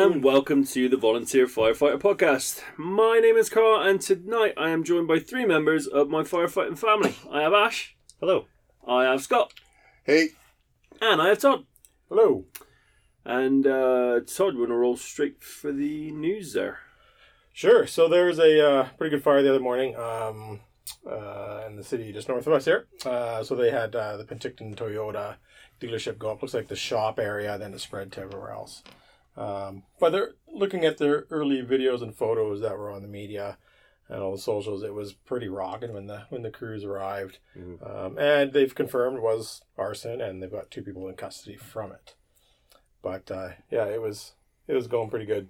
Hello and welcome to the Volunteer Firefighter Podcast. My name is Carl, and tonight I am joined by three members of my firefighting family. I have Ash. Hello. I have Scott. Hey, And I have Todd. Hello. And uh, Todd, we're going to roll straight for the news there. Sure. So there was a uh, pretty good fire the other morning um, uh, in the city just north of us here. Uh, so they had uh, the Penticton Toyota dealership go up. Looks like the shop area, then it spread to everywhere else. Um, but they're looking at their early videos and photos that were on the media and all the socials. It was pretty rocking when the when the crews arrived, um, and they've confirmed it was arson, and they've got two people in custody from it. But uh, yeah, it was it was going pretty good.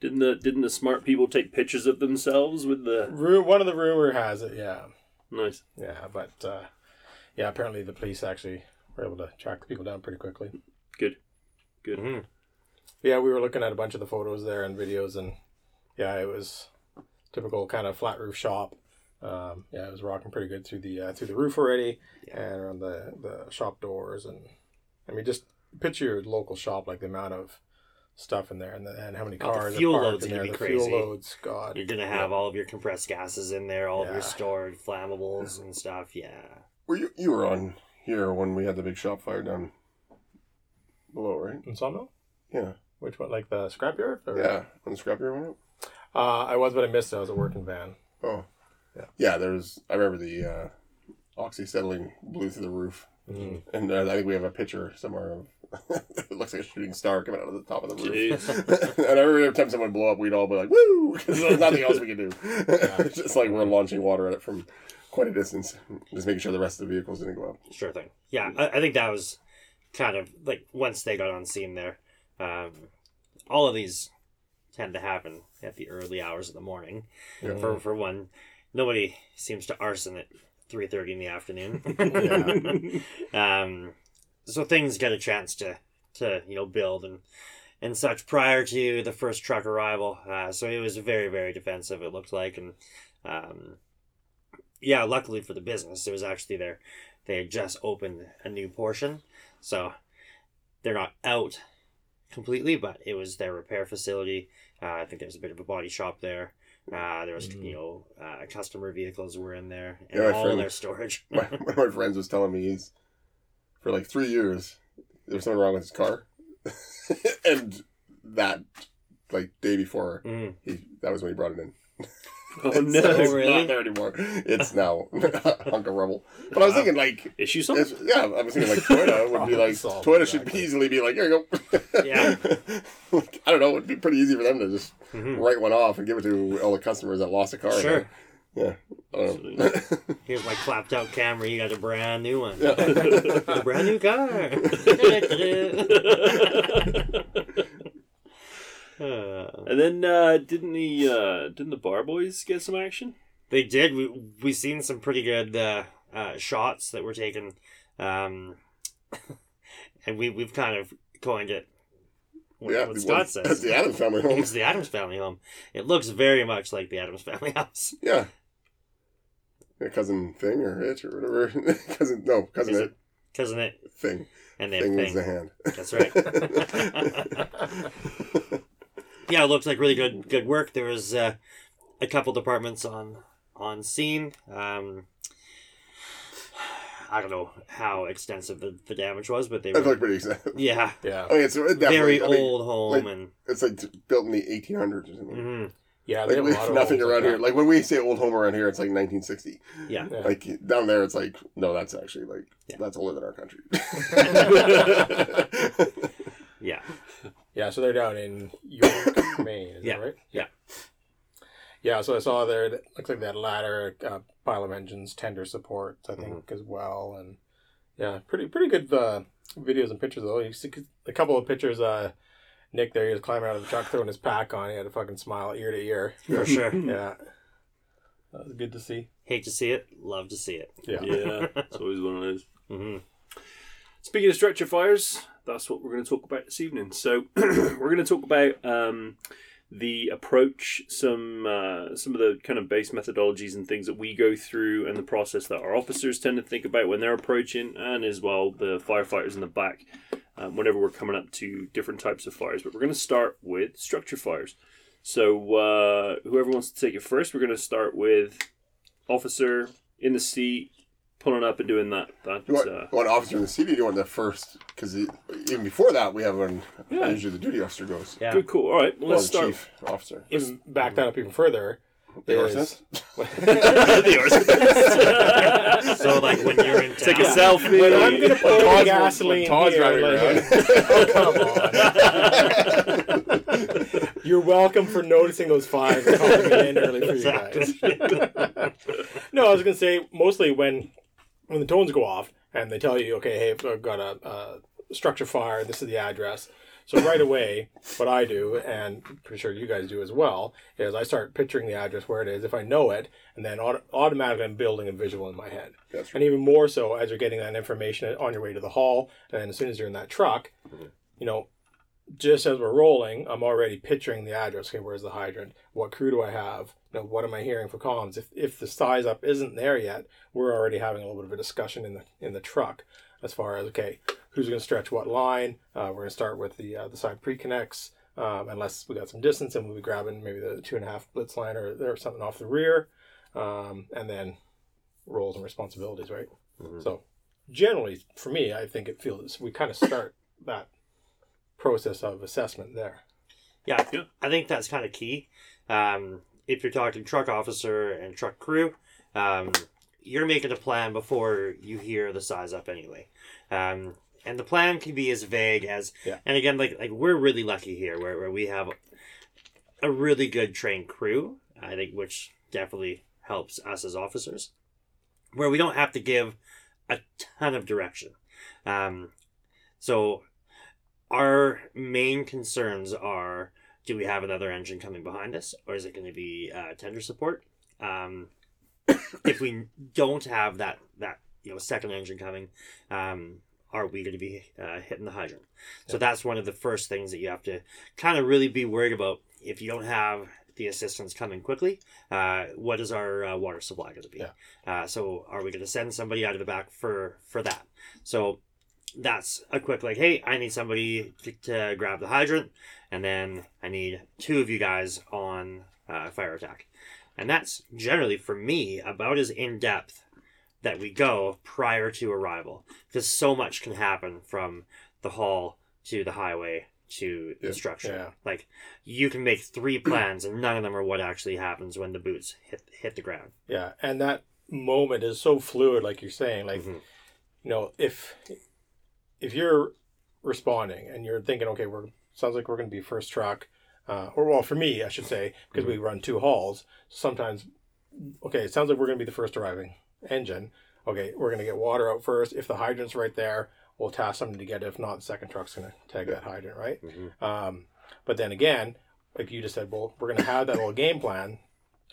Didn't the didn't the smart people take pictures of themselves with the Ru- One of the rumor has it, yeah, nice? yeah, but uh, yeah, apparently the police actually were able to track the people down pretty quickly. Good, good. Mm-hmm. Yeah, we were looking at a bunch of the photos there and videos, and yeah, it was typical kind of flat roof shop. Um, yeah, it was rocking pretty good through the uh, through the roof already, and around the the shop doors, and I mean, just picture your local shop, like the amount of stuff in there, and, the, and how many Oh, the cars, are fuel parked loads in are there, gonna be the crazy. fuel loads, God, You're gonna have all of your compressed gases in there, all of your stored flammables and stuff. Yeah. were you you were on here when we had the big shop fire down below, right? in Sawmill. Yeah, Which one, like the scrapyard? Or? yeah. When the scrapyard went up. Uh, I was, but I missed it. I was a working van. Oh, Yeah. yeah. there was. I remember the uh, oxyacetylene blew through the roof, Mm. and uh, I think we have a picture somewhere of. it looks like a shooting star coming out of the top of the roof. And every time someone blow up, we'd all be like, "Woo!" Because there's nothing else we can do. It's just like we're launching water at it from quite a distance, just making sure the rest of the vehicles didn't go up. Sure thing. Yeah, I, I think that was kind of like once they got on scene there. Um, all of these tend to happen at the early hours of the morning. Yeah. For for one, nobody seems to arson at three thirty in the afternoon. um, so things get a chance to to you know build and and such prior to the first truck arrival. Uh, so it was very very defensive. It looked like and. Um, yeah, luckily for the business, it was actually their they had just opened a new portion, so they're not out completely, but it was their repair facility. Uh, I think there's a bit of a body shop there. Uh, there was Mhm. you know uh, customer vehicles were in there and Yeah, all friend- their storage. my, one of my friends was telling me he's for like three years there was something wrong with his car and that like day before Mm. he that was when he brought it in Oh so no! it's really? not there anymore it's now a hunk of rubble but i was thinking like Issue something. if, yeah i was thinking like toyota would be like Solve toyota should exactly. easily be like here you go Yeah. Like, i don't know it'd be pretty easy for them to just Mhm. write one off and give it to all the customers that lost a car Sure. yeah i don't know Here's my clapped out camera. You got a brand new one. Yeah. a brand new car. Uh, and then uh, didn't the uh, didn't the bar boys get some action? They did. We we seen some pretty good uh, uh, shots that were taken, um, and we we've kind of coined it. What, yeah what the- Scott That's says. the Addams family home It's the Addams Family home. It looks very much like the Addams Family house. Yeah. Yeah, cousin thing or itch or whatever. cousin no, cousin Is it, it? Isn't it? thing. And they have Thing is the hand. That's right. Yeah, it looks like really good good work. There was uh, a couple departments on on scene. Um, I don't know how extensive the, the damage was, but they That's were like pretty exciting. yeah Yeah, I mean, it's it definitely, very I mean, old home like- and It's like built in the 1800s or something. mhm, yeah. They Like have a lot of nothing homes around like here. Like when we say old home around here, it's like 1960. yeah. Yeah. Like down there, it's like no, that's actually like Yeah. that's older than our country. Yeah. Yeah, so they're down in York, Maine, is Yeah, that right? yeah. Yeah, so I saw there, that looks like that ladder, uh, pile of engines, tender support, I think, Mm-hmm. as well. And yeah, pretty pretty good uh, videos and pictures, though. You see a couple of pictures, uh, Nick there, he was climbing out of the truck, throwing his pack on. He had a fucking smile ear to ear. For sure. Yeah. That was good to see. Hate to see it. Love to see it. Yeah. Yeah, it's always one of those. hmm Speaking of structure fires, that's what we're going to talk about this evening. So we're going to talk about um, the approach, some uh, some of the kind of base methodologies and things that we go through, and the process that our officers tend to think about when they're approaching, and as well the firefighters in the back um, whenever we're coming up to different types of fires. But we're going to start with structure fires. So uh, whoever wants to take it first, we're going to start with officer in the seat, pulling up and doing that. That You want, uh, you want officer in the city? Or you want the first? Because even before that, we have when Yeah. usually the duty officer goes. Yeah. good cool. All right, well, Or let's start. chief officer. Even back that up even further. The is- arsonist? The arsonist. So like when you're in town, Take a selfie. When I'm gonna pour Todd's- gasoline when Todd's here, driving like, oh, come on. You're welcome for noticing those fives and calling me in early for you guys. no, I was gonna say mostly when when the tones go off and they tell you, okay, hey, I've got a, a structure fire. This is the address. So right away, what I do, and I'm pretty sure you guys do as well, is I start picturing the address where it is if I know it, and then auto- automatically I'm building a visual in my head. That's right. And even more so as you're getting that information on your way to the hall, and as soon as you're in that truck, mm-hmm. you know, just as we're rolling, I'm already picturing the address. Okay, where's the hydrant? What crew do I have? You know, what am I hearing for comms? If if the size up isn't there yet, we're already having a little bit of a discussion in the in the truck as far as okay, who's going to stretch what line? Uh, we're going to start with the uh, the side pre connects. Um, unless we got some distance and we'll be grabbing maybe the two and a half blitz line or, or something off the rear, um, and then roles and responsibilities, right? So generally, for me, I think it feels we kind of start that process of assessment there. Yeah, Yeah. I think that's kind of key. Um, if you're talking truck officer and truck crew, um, you're making a plan before you hear the size up anyway. Um, and the plan can be as vague as, Yeah. and again, like like we're really lucky here where, where we have a really good trained crew. I think which definitely helps us as officers, where we don't have to give a ton of direction. Um, so our main concerns are do we have another engine coming behind us or is it going to be uh, tender support? Um, if we don't have that that you know second engine coming um, are we going to be uh, hitting the hydrant? So that's one of the first things that you have to kind of really be worried about. If you don't have the assistance coming quickly uh, what is our uh, water supply going to be? Yeah. uh, so are we going to send somebody out of the back for for that? So that's a quick like hey i need somebody to, to grab the hydrant and then i need two of you guys on uh, fire attack and that's generally for me about as in depth that we go prior to arrival because so much can happen from the hall to the highway to the structure Yeah. like you can make three plans and none of them are what actually happens when the boots hit hit the ground Yeah, and that moment is so fluid, like you're saying. Like, Mhm. you know, if if you're responding and you're thinking, okay, we're sounds like we're going to be first truck, uh, or well, for me, I should say, because we run two halls. Sometimes, okay, it sounds like we're going to be the first arriving engine. Okay, we're going to get water out first. If the hydrant's right there, we'll task somebody to get it. If not, the second truck's going to tag that hydrant, right? Um, but then again, like you just said, well, we're going to have that little game plan.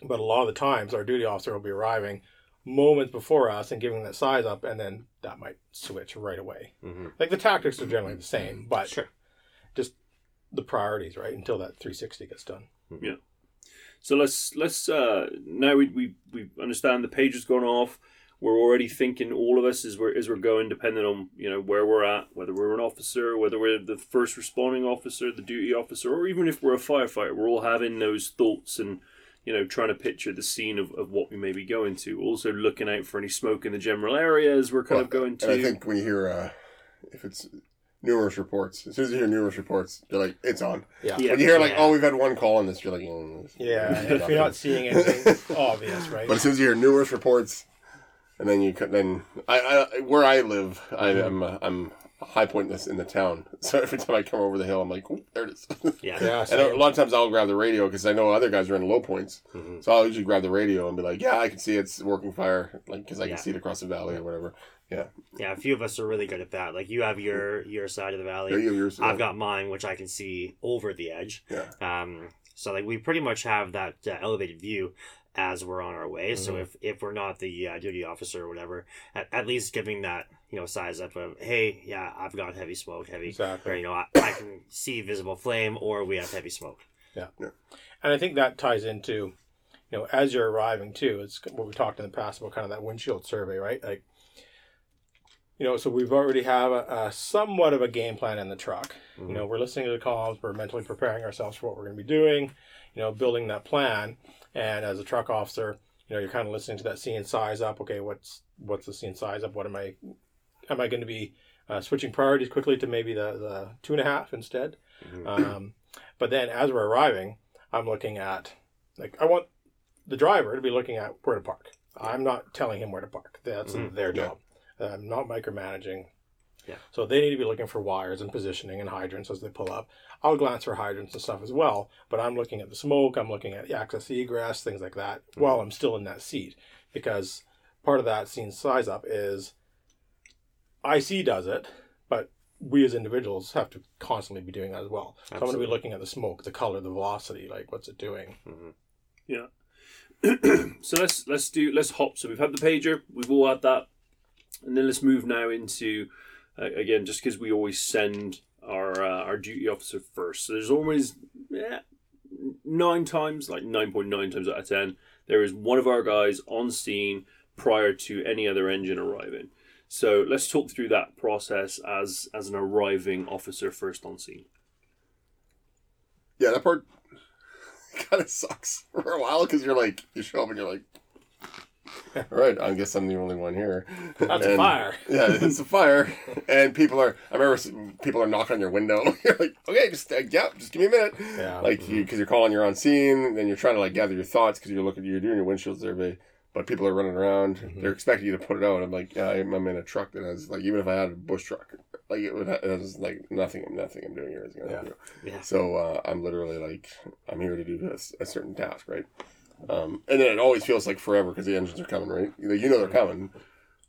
But a lot of the times, our duty officer will be arriving moments before us and giving that size up, and then that might switch right away. mm-hmm. Like the tactics are generally the same, but sure just the priorities, right? Until that 360 gets done. Yeah. So let's let's uh, now we, we we understand the page has gone off. We're already thinking all of us as we're as we're going, depending on you know where we're at, whether we're an officer, whether we're the first responding officer, the duty officer, or even if we're a firefighter. We're all having those thoughts and you know trying to picture the scene of, of what we may be going to. Also looking out for any smoke in the general area as we're kind of going to. And I think when you hear, uh, if it's numerous reports, as soon as you hear numerous reports, you're like, it's on. Yeah. Yeah. When you hear like, Yeah. oh, we've had one call on this, you're like, mm, Yeah. if you're not seeing anything obvious, right? But as soon as you hear numerous reports, and then you could then I, I where I live, I, I'm uh, I'm a high point in the town. So every time I come over the hill, I'm like, there it is. yeah yeah. and a lot of times I'll grab the radio because I know other guys are in low points. Mhm. So I'll usually grab the radio and be like, "Yeah, I can see it's working fire," like because I can see it across the valley or whatever. Yeah, Yeah. a few of us are really good at that. Like you have your your side of the valley. Yeah, you have yours. I've got mine, which I can see over the edge. Yeah. Um, so like we pretty much have that uh, elevated view as we're on our way. So Mhm. if if we're not the uh, duty officer or whatever, at, at least giving that you know size up of hey, yeah, I've got heavy smoke, heavy, or you know I, I can see visible flame, or we have heavy smoke. Yeah. And I think that ties into, you know, as you're arriving too, it's what we talked in the past about kind of that windshield survey, right? Like, you know, so we've already have a, a somewhat of a game plan in the truck. Mhm. You know, we're listening to the calls, we're mentally preparing ourselves for what we're going to be doing, you know, building that plan. And as a truck officer, you know, you're kind of listening to that scene size up. Okay, what's what's the scene size up? What am I am I going to be uh, switching priorities quickly to maybe the the two and a half instead? Mhm. Um, but then as we're arriving, I'm looking at like I want the driver to be looking at where to park. I'm not telling him where to park. That's Mhm. their Yeah. job. I'm not micromanaging. Yeah. So they need to be looking for wires and positioning and hydrants as they pull up. I'll glance for hydrants and stuff as well, but I'm looking at the smoke. I'm looking at the access egress, things like that, while I'm still in that seat, because part of that scene size up is IC does it, but we as individuals have to constantly be doing that as well. So I'm going to be looking at the smoke, the color, the velocity, like what's it doing. Mhm. so let's let's do let's hop. So we've had the pager, we've all had that, and then let's move now into again just because we always send our uh, our duty officer first. So there's always yeah, nine times, like nine point nine times out of ten, there is one of our guys on scene prior to any other engine arriving. So let's talk through that process as as an arriving officer first on scene. Yeah, that part kind of sucks for a while because you're like, you show up and you're like, right, I guess I'm the only one here. That's a fire. Yeah, it's a fire, and people are. I remember people are knocking on your window. you're like, okay, just uh, yeah, just give me a minute. Yeah. Like you, because you're calling, you're on scene, and you're trying to like gather your thoughts because you're looking, you're doing your windshield survey, but people are running around. Mhm. They're expecting you to put it out. I'm like, yeah, I'm, I'm in a truck that has like, even if I had a bush truck, like it would, it has like nothing, nothing I'm doing here is gonna help Yeah. you. Yeah. So uh, I'm literally like, I'm here to do this a certain task, right? Um, and then it always feels like forever because the engines are coming, right? Like, you know they're coming,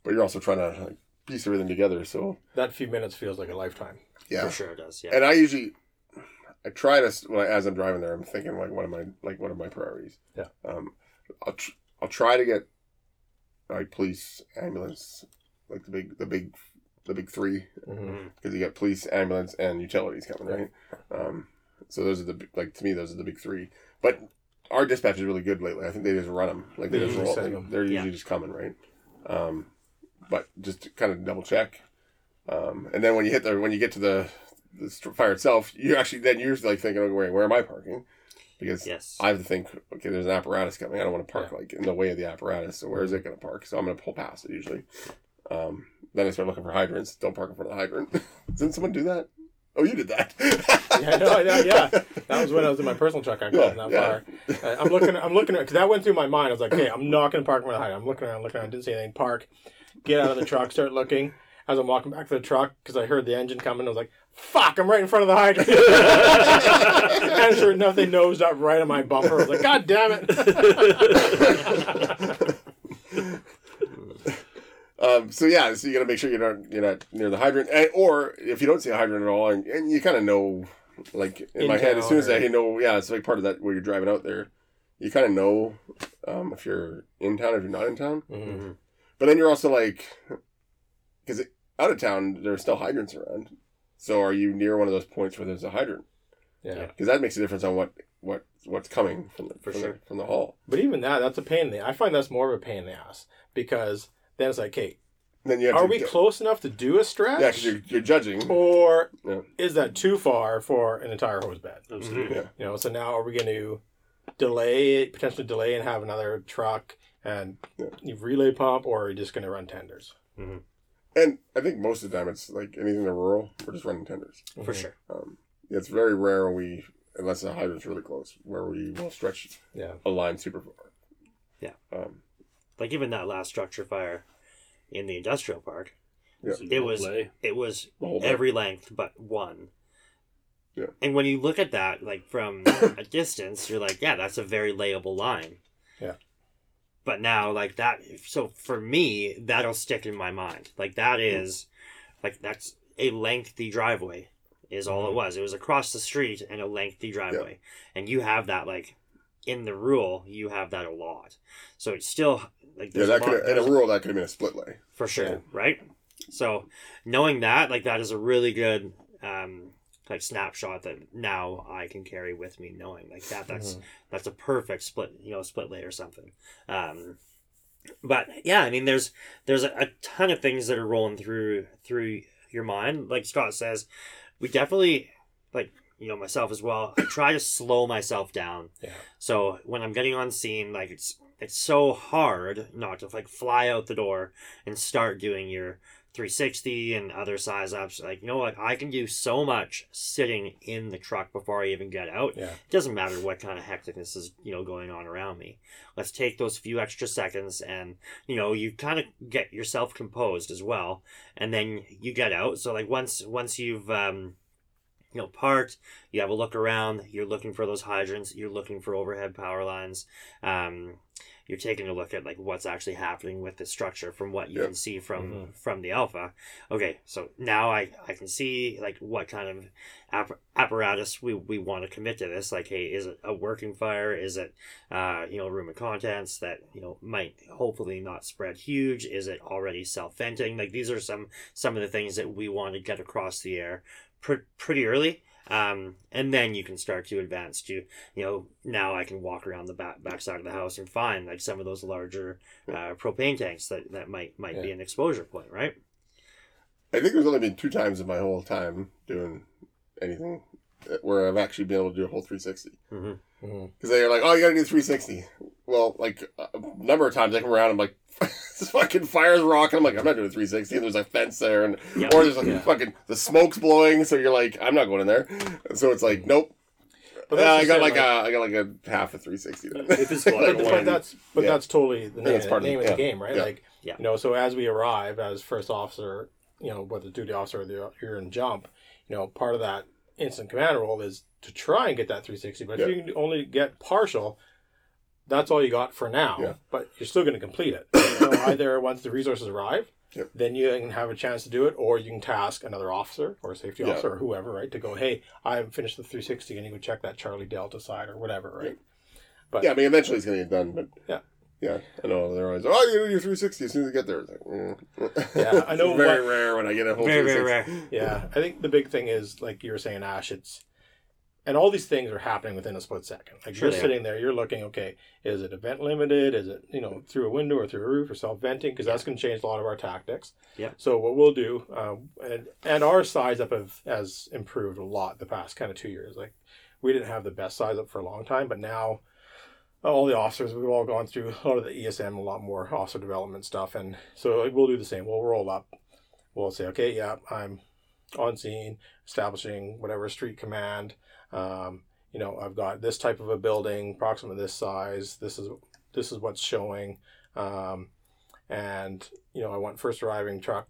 but you're also trying to like piece everything together. So that few minutes feels like a lifetime. yeah, For sure it does. Yeah. and I usually, I try to when I, as I'm driving there, I'm thinking like, what am I like? What are my priorities? Yeah. Um, I'll tr- I'll try to get like police, ambulance, like the big the big the big three Mm-hmm. Mhm. because you got police, ambulance, and utilities coming, right? Um, so those are the like to me those are the big three. But our dispatch is really good lately. I think they just run them like they, They just usually roll. send 'em. They're usually Yeah. just coming, right? Um, but just to kind of double check, um, and then when you hit the when you get to the the fire itself, you actually then you're like thinking, okay, where where am I parking? Because Yes. I have to think, okay, there's an apparatus coming. I don't want to park like in the way of the apparatus. So where is it going to park? So I'm going to pull past it usually. Um, then I start looking for hydrants. Don't park in front of the hydrant. Didn't someone do that? Oh, you did that. Yeah, no, yeah, yeah. That was when I was in my personal truck. I caught in that Yeah, fire. Uh, I'm looking. I'm looking at because that went through my mind. I was like, "Okay, I'm not going to park in front of the height." I'm looking around, looking around. Didn't see anything. Park. Get out of the truck. Start looking. As I'm walking back to the truck, because I heard the engine coming, I was like, "Fuck! I'm right in front of the hydrant." and sure enough, they nosed up right on my bumper. I was like, "God damn it!" Um, so yeah, so you got to make sure you're not you're not near the hydrant, and, or if you don't see a hydrant at all, and, and you kind of know, like in, In my head, as soon as town I or- know, yeah, it's like part of that where you're driving out there, you kind of know um, if you're in town, if you're not in town. Mhm. But then you're also like, because out of town there's still hydrants around. So are you near one of those points where there's a hydrant? Yeah. Because that makes a difference on what what what's coming from the, For from, sure. the, from the hall. But even that, that's a pain in the. I find that's more of a pain in the ass because then it's like, "Hey, Then you have are to we go- close enough to do a stretch?" Yeah, because you're, you're judging. or Yeah. is that too far for an entire hose bed? Absolutely. Yeah. You know, so now are we going to delay, potentially delay, and have another truck and Yeah. relay pump, or are you just going to run tenders? And I think most of the time it's like anything in rural, we're just running tenders. For Mhm. sure. Um, it's very rare we, unless the hydrant's really close, where we will stretch Yeah. a line super far. Yeah. Um, Like even that last structure fire in the industrial park, Yeah. It was- play. it was the whole thing. every length but one. Yeah. And when you look at that, like from a distance, you're like, yeah, that's a very layable line. Yeah. But now, like that, so for me, that'll stick in my mind. Like that is, like that's a lengthy driveway, is all it Mm-hmm. was. It was across the street and a lengthy driveway, and you have that like in the rule, you have that a lot. So it's still like yeah, that could in a there's- rural that could have been a split lay. for sure Yeah. right so knowing that like that is a really good um like snapshot that now i can carry with me knowing like that that's Mhm. that's a perfect split you know split lay or something um but yeah, I mean, there's there's a, a ton of things that are rolling through through your mind. Like Scott says, we definitely like you know myself as well. I try to slow myself down. Yeah. So when I'm getting on scene, like it's it's so hard not to like fly out the door and start doing your 360 and other size ups. Like you know, like I can do so much sitting in the truck before I even get out. Yeah. It doesn't matter what kind of hecticness is you know going on around me. Let's take those few extra seconds and you know you kind of get yourself composed as well, and then you get out. So like once once you've um, you know parked, you have a look around. You're looking for those hydrants. You're looking for overhead power lines. Um, you're taking a look at like what's actually happening with the structure from what you Yeah. can see from Mhm. from the alpha okay so now i i can see like what kind of app- apparatus we, we want to commit to this like hey is it a working fire is it uh you know room of contents that you know might hopefully not spread huge is it already self-venting like these are some some of the things that we want to get across the air pr- pretty early um, and then you can start to advance to you know now I can walk around the back backside of the house and find like some of those larger uh, propane tanks that that might might be an exposure point, right? I think there's only been two times in my whole time doing anything where I've actually been able to do a whole 360. Mm-hmm. Mhm. Because they're like, oh, you gotta do 360. Well, like, a number of times I come around, I'm like, this fucking fire's rocking. I'm like, I'm not doing a 360. There's a fence there, and Yeah. or there's like Yeah. fucking the smoke's blowing, so you're like, I'm not going in there. So it's like, nope. But Uh, I got it, like, a, I got like a half a 360. Then. If it's Like like but, one- but that's but yeah. that's totally the name, it's part of name the- of yeah. the game, right? Yeah. Like Yeah. you know, so as we arrive as first officer, you know, whether duty officer or the you're in jump, you know, part of that instant command role is to try and get that 360. But if you can only get partial, that's all you got for now. Yeah. But you're still going to complete it. so either once the resources arrive, Yep. then you can have a chance to do it, or you can task another officer or a safety Yeah. officer or whoever, right, to go, hey, I haven't finished the 360, and you go check that Charlie Delta side or whatever, right? but yeah, I mean, eventually it's gonna get done, but Yeah. yeah, I know they're always, oh, you do your 360 as soon as you get there. Like, mm. Yeah, I know It's very what- rare when I get a whole Very very 360. rare. Yeah, I think the big thing is like you were saying, Ash. It's and all these things are happening within a split second. Like Sure you're they are. sitting there, you're looking. Okay, is it event limited? Is it you know through a window or through a roof or self venting? Because that's going to change a lot of our tactics. Yeah. So what we'll do, uh, and and our size up have, has improved a lot the past kind of two years. Like we didn't have the best size up for a long time, but now. All the officers, we've all gone through a lot of the ESM, a lot more officer development stuff, and so we'll do the same. We'll roll up, we'll say, okay, yeah, I'm on scene, establishing whatever street command. Um, you know, I've got this type of a building, approximately this size. This is this is what's showing, um, and you know, I want first arriving truck,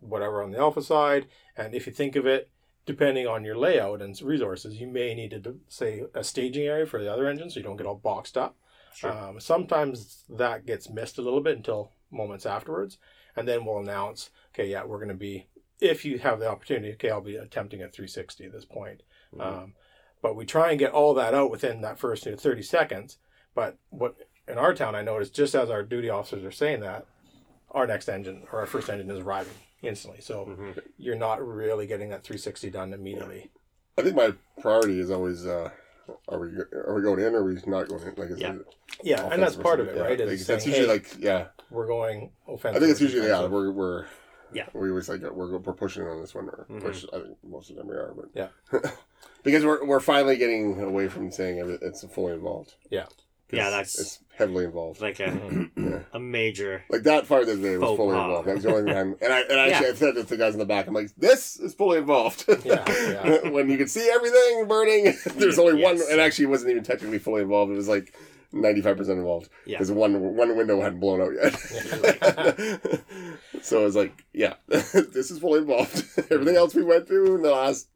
whatever on the alpha side. And if you think of it, depending on your layout and resources, you may need to say a staging area for the other engine, so you don't get all boxed up. Sure. Um, sometimes that gets missed a little bit until moments afterwards, and then we'll announce, okay, yeah, we're going to be, if you have the opportunity, okay, I'll be attempting a 360 at this point. Mhm. Um, but we try and get all that out within that first you know, 30 seconds. But what in our town I noticed, just as our duty officers are saying that, our next engine or our first engine is arriving instantly. So Mhm. you're not really getting that 360 done immediately. I think my priority is always, uh, are we are we going in or are we not going in? Like, is Yeah. Yeah, and that's part of it, something? right? Yeah. Is Like, that's saying, usually hey, like, yeah. we're going offensive. I think it's usually yeah. We're we're Yeah. We always like we're we're pushing on this one, or Mhm. push. I think most of them we are, but Yeah. because we're we're finally getting away from saying every- it's fully involved. Yeah. Yeah, that's- it's heavily involved. Like a Yeah. a major. Like that fire that day was fully pas. involved. That was the only time. And I and actually Yeah. I said it to the guys in the back. I'm like, this is fully involved. Yeah, yeah. when you can see everything burning, there's only one. Yes. And actually, it wasn't even technically fully involved. It was like 95 percent involved Yeah. because one one window hadn't blown out yet. so I was like, yeah, this is fully involved. Everything else we went through in the last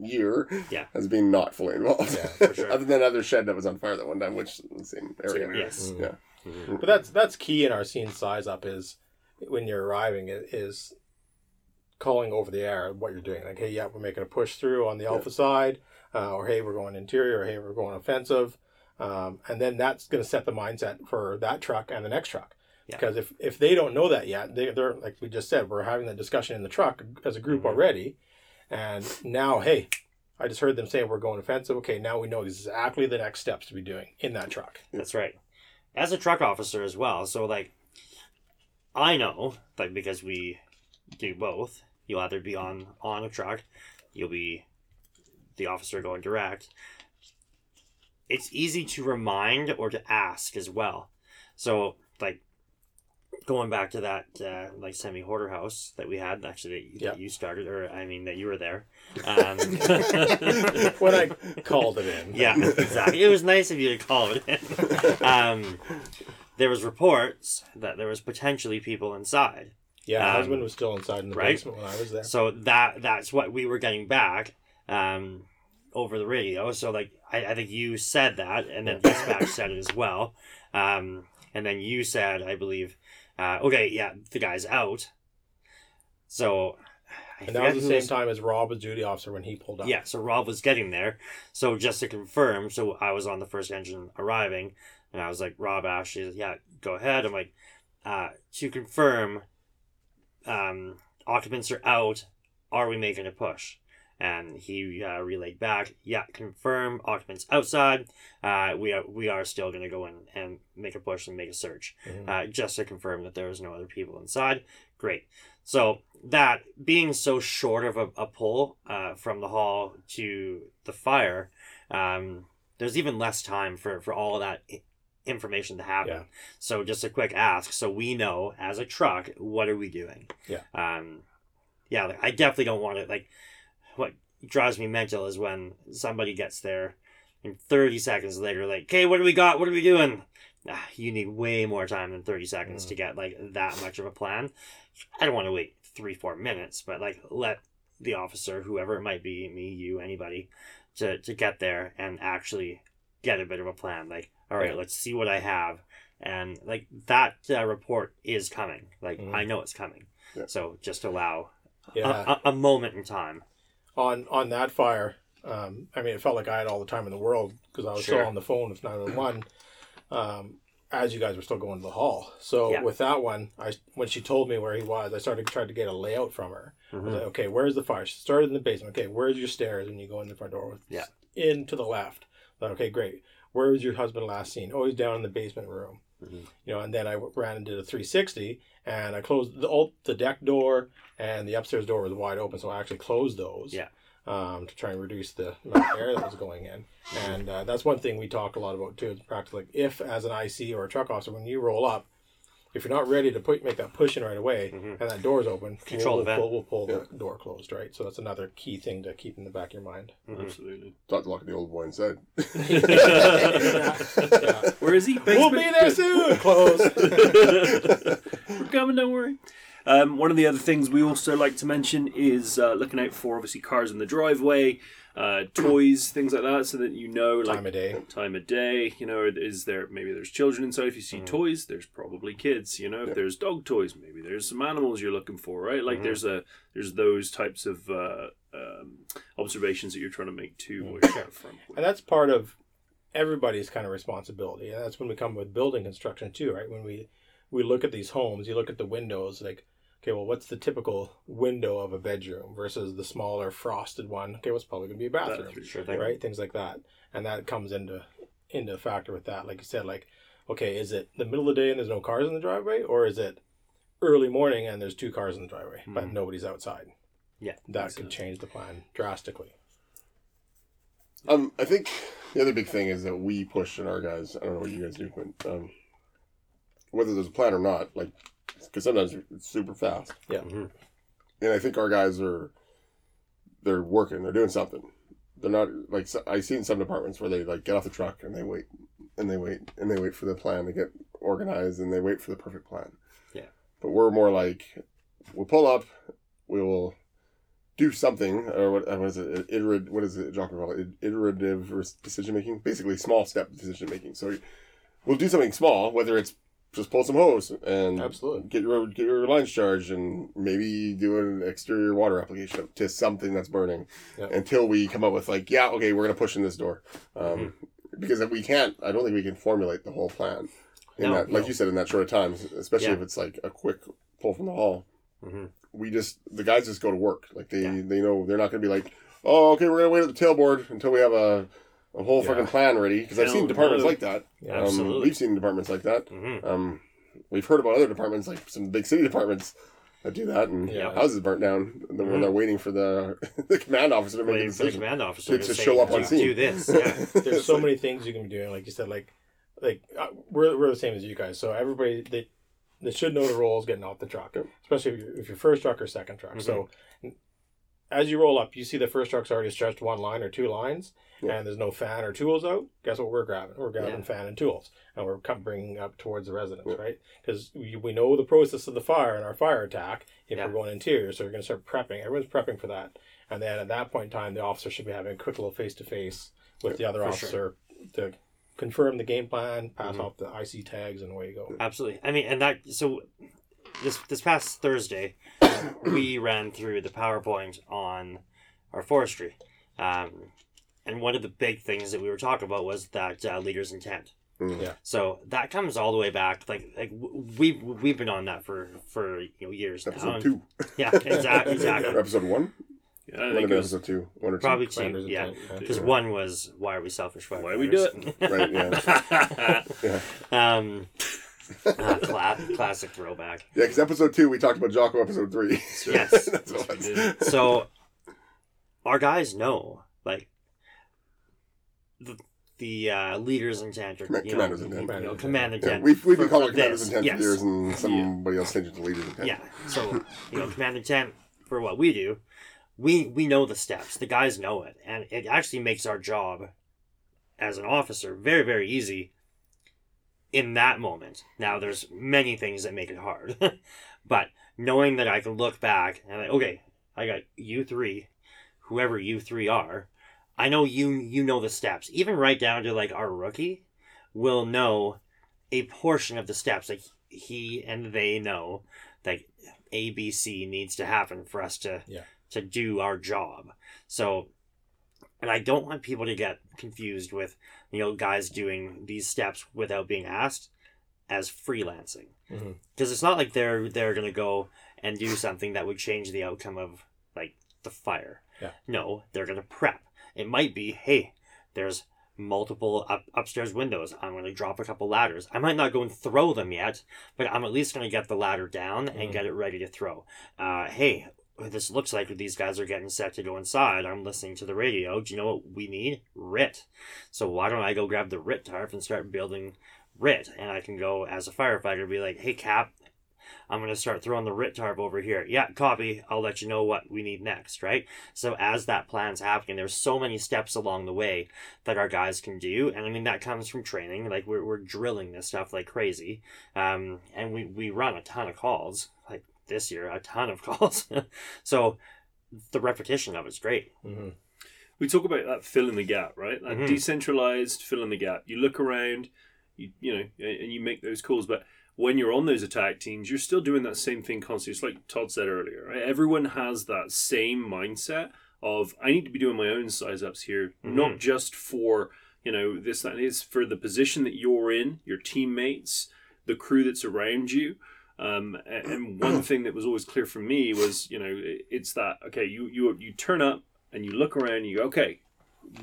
year Yeah. has been not fully involved. Yeah, for sure. Other than that other shed that was on fire that one time, which is the same area. Same Yes. Mm. Yeah. Mhm. But that's that's key in our scene size up is when you're arriving is calling over the air what you're doing. Like, hey, yeah, we're making a push through on the alpha side, uh, or hey, we're going interior, or hey, we're going offensive, um, and then that's going to set the mindset for that truck and the next truck. Yeah. Because if, if they don't know that yet, they, they're like we just said, we're having that discussion in the truck as a group Mhm. already, and now, hey, I just heard them say we're going offensive. Okay, now we know exactly the next steps to be doing in that truck. That's right. as a truck officer as well. So like, I know like because we do both. You'll either be on on a truck, you'll be the officer going direct. It's easy to remind or to ask as well. So like going back to that uh, like semi hoarder house that we had actually that, Yeah. that you started or I mean that you were there. Um, when I called it in. yeah, exactly. It was nice of you to call it in. Um, there was reports that there was potentially people inside. Yeah, my Um, husband was still inside in the right? basement when I was there. So that that's what we were getting back um, over the radio. So like I, I think you said that, and then dispatch said it as well. Um, and then you said, I believe, uh, okay, yeah, the guy's out. So I And that was the same time as Rob was duty officer when he pulled up. Yeah, so Rob was getting there. So just to confirm, so I was on the first engine arriving, and I was like, Rob Ashley, yeah, go ahead. I'm like, uh, to confirm, um, occupants are out. Are we making a push? And he uh, relayed back, yeah, confirm occupants outside. Uh, we are we are still going to go in and make a push and make a search Mhm. uh, just to confirm that there was no other people inside. Great. So that being so short of a, a pull uh, from the hall to the fire, um, there's even less time for, for all of that information to happen. Yeah. So just a quick ask, so we know as a truck, what are we doing? Yeah. Um, yeah, like, I definitely don't want it. Like, what drives me mental is when somebody gets there, and 30 seconds later, like, okay, what do we got? What are we doing? Ah, you need way more time than 30 seconds Mm. to get like that much of a plan. I don't want to wait three, four minutes, but like let the officer, whoever it might be, me, you, anybody, to, to get there and actually get a bit of a plan. Like, all right, Yeah. let's see what I have. And like that uh, report is coming. Like, Mhm. I know it's coming. Yeah. So just allow Yeah. a, a, a moment in time. On on that fire, um, I mean, it felt like I had all the time in the world because I was Sure. still on the phone with 911 um, as you guys were still going to the hall. So Yeah. with that one, I when she told me where he was, I started trying to get a layout from her. I was Mhm. like, okay, where's the fire? She started in the basement. Okay, where's your stairs when you go in the front door? Yeah. In to the left. Like, okay, great. Where was your husband last seen? Oh, he's down in the basement room. Mhm. You know, and then I ran and did a 360, and I closed the all, the deck door and the upstairs door was wide open, so I actually closed those. Yeah. Um, to try and reduce the amount of air that was going in, and uh, that's one thing we talk a lot about too. Is practice like if as an IC or a truck officer, when you roll up, if you're not ready to put make that push in right away, Mhm. and that door's open, Control we'll, the vent. Pull, we'll pull the door closed, right? So that's another key thing to keep in the back of your mind. Mhm. Absolutely. Dr. Luck, the old boy, said. Yeah. Where is he? We'll be there soon. Close. We're coming, don't worry. Um, one of the other things we also like to mention is uh, looking out for obviously cars in the driveway, uh, toys, things like that, so that you know like Time of day. time of day. You know, is there maybe there's children inside? If you see Mhm. toys, there's probably kids. You know, if Yeah. there's dog toys, maybe there's some animals you're looking for, right? Like Mhm. there's a there's those types of uh, um, observations that you're trying to make too. while you're at the front point. And that's part of everybody's kind of responsibility. And that's when we come with building construction too, right? When we we look at these homes, you look at the windows, like, okay, well, what's the typical window of a bedroom versus the smaller frosted one? Okay, what's probably going to be a bathroom, Bathroom, Sure thing. right? Things like that, and that comes into into factor with that. Like you said, like, okay, is it the middle of the day and there's no cars in the driveway, or is it early morning and there's two cars in the driveway but Mhm. nobody's outside? Yeah. That Makes could sense. change the plan drastically. Um, I think the other big thing is that we push in our guys. I don't know what you guys do, but um, whether there's a plan or not, like, because sometimes it's super fast. Mhm. and I think our guys are they're working, they're doing something. They're not like so- I've seen some departments where they like get off the truck and they wait and they wait and they wait for the plan to get organized and they wait for the perfect plan. Yeah. But we're more like we'll pull up, we will do something or what, what is it? Iterative, what is it? Jock would call it iterative decision making. Basically, small step decision making. So we'll do something small, whether it's just pull some hose and Absolutely. get your get your lines charged and maybe do an exterior water application to something that's burning Yeah. until we come up with like yeah okay we're gonna push in this door um, because if we can't I don't think we can formulate the whole plan in No, that like you said in that short of time especially Yeah. if it's like a quick pull from the hall Mhm. we just the guys just go to work like they Yeah. they know they're not gonna be like oh okay we're gonna wait at the tailboard until we have a a whole Yeah. fucking plan ready because I've seen departments no. like that. Yeah, Um, absolutely. we've seen departments like that. hmm Um, we've heard about other departments, like some big city departments that do that, and Yeah. houses burnt down and then when Mhm. they're waiting for the the command officer to make a Waiting for the command officer To- to, to say, show up on "Do- scene." Do this. Yeah. There's so many things you can be doing, like you said, like like uh, we're we're the same as you guys. So everybody they they should know the roles getting off the truck, especially if you're, if you're first truck or second truck. So as you roll up, you see the first truck's already stretched one line or two lines, Yeah. and there's no fan or tools out. Guess what we're grabbing? We're grabbing Yeah. fan and tools, and we're bringing up towards the residence, Yeah. right? Because we, we know the process of the fire and our fire attack if we're going interior, so we're going to start prepping. Everyone's prepping for that, and then at that point in time, the officer should be having a quick little face to face with the other officer to confirm the game plan, pass Mhm. off the IC tags, and away you go. Absolutely. I mean, and that so this this past Thursday, we ran through the PowerPoint on our forestry, um, and one of the big things that we were talking about was that uh, leader's intent. Mm. Yeah. So that comes all the way back. Like like w- we've we've been on that for for you know years now. Episode two, Yeah, exactly, or exactly. episode one. Yeah, I think been it episode two, one or two. Probably two. Commander's Yeah, intent, yeah. because one was why are we selfish? Why do we do it? Right, yeah. Yeah, um, uh, cla- classic throwback. yeah. Because episode two, we talked about Jocko. Episode three. Yes. That's Yes, it we was. did. so our guys know like the the uh, leaders intent or Command- you know, commander's you intent. know, command Yeah, we've we've been calling it commander's yes. for years, and somebody else changed it to leader's intent. Yeah. So you know, command intent for what we do, we we know the steps. The guys know it, and it actually makes our job as an officer very very easy. In that moment, now there's many things that make it hard, but knowing that I can look back and like, okay, I got you three, whoever you three are, I know you you know the steps, even right down to like our rookie, will know a portion of the steps. Like he and they know like ABC needs to happen for us to Yeah. to do our job. So and I don't want people to get confused with, you know, guys doing these steps without being asked as freelancing. Because it's not like they're they're gonna go and do something that would change the outcome of like the fire. Yeah. No, they're gonna prep. It might be, hey, there's multiple up, upstairs windows. I'm going to drop a couple ladders. I might not go and throw them yet, but I'm at least going to get the ladder down and Mhm. get it ready to throw. Uh, hey, this looks like these guys are getting set to go inside. I'm listening to the radio. Do you know what we need? RIT. So why don't I go grab the RIT tarp and start building RIT? And I can go as a firefighter be like, hey, Cap, I'm going to start throwing the RIT tarp over here. Yeah, copy. I'll let you know what we need next, right? So as that plan's happening, there's so many steps along the way that our guys can do. And I mean, that comes from training. Like we're, we're drilling this stuff like crazy. Um, and we, we run a ton of calls, this year, a ton of calls. so the repetition of it's great. hmm we talk about that fill in the gap, right? That Mhm. decentralized fill in the gap. You look around, you you know, and you make those calls. But when you're on those attack teams, you're still doing that same thing constantly. It's like Todd said earlier, right? Everyone has that same mindset of I need to be doing my own size ups here, Mhm. not just for you know this that it's for the position that you're in, your teammates, the crew that's around you. Um, and one thing that was always clear for me was, you know, it's that okay, you you you turn up and you look around and you go, okay,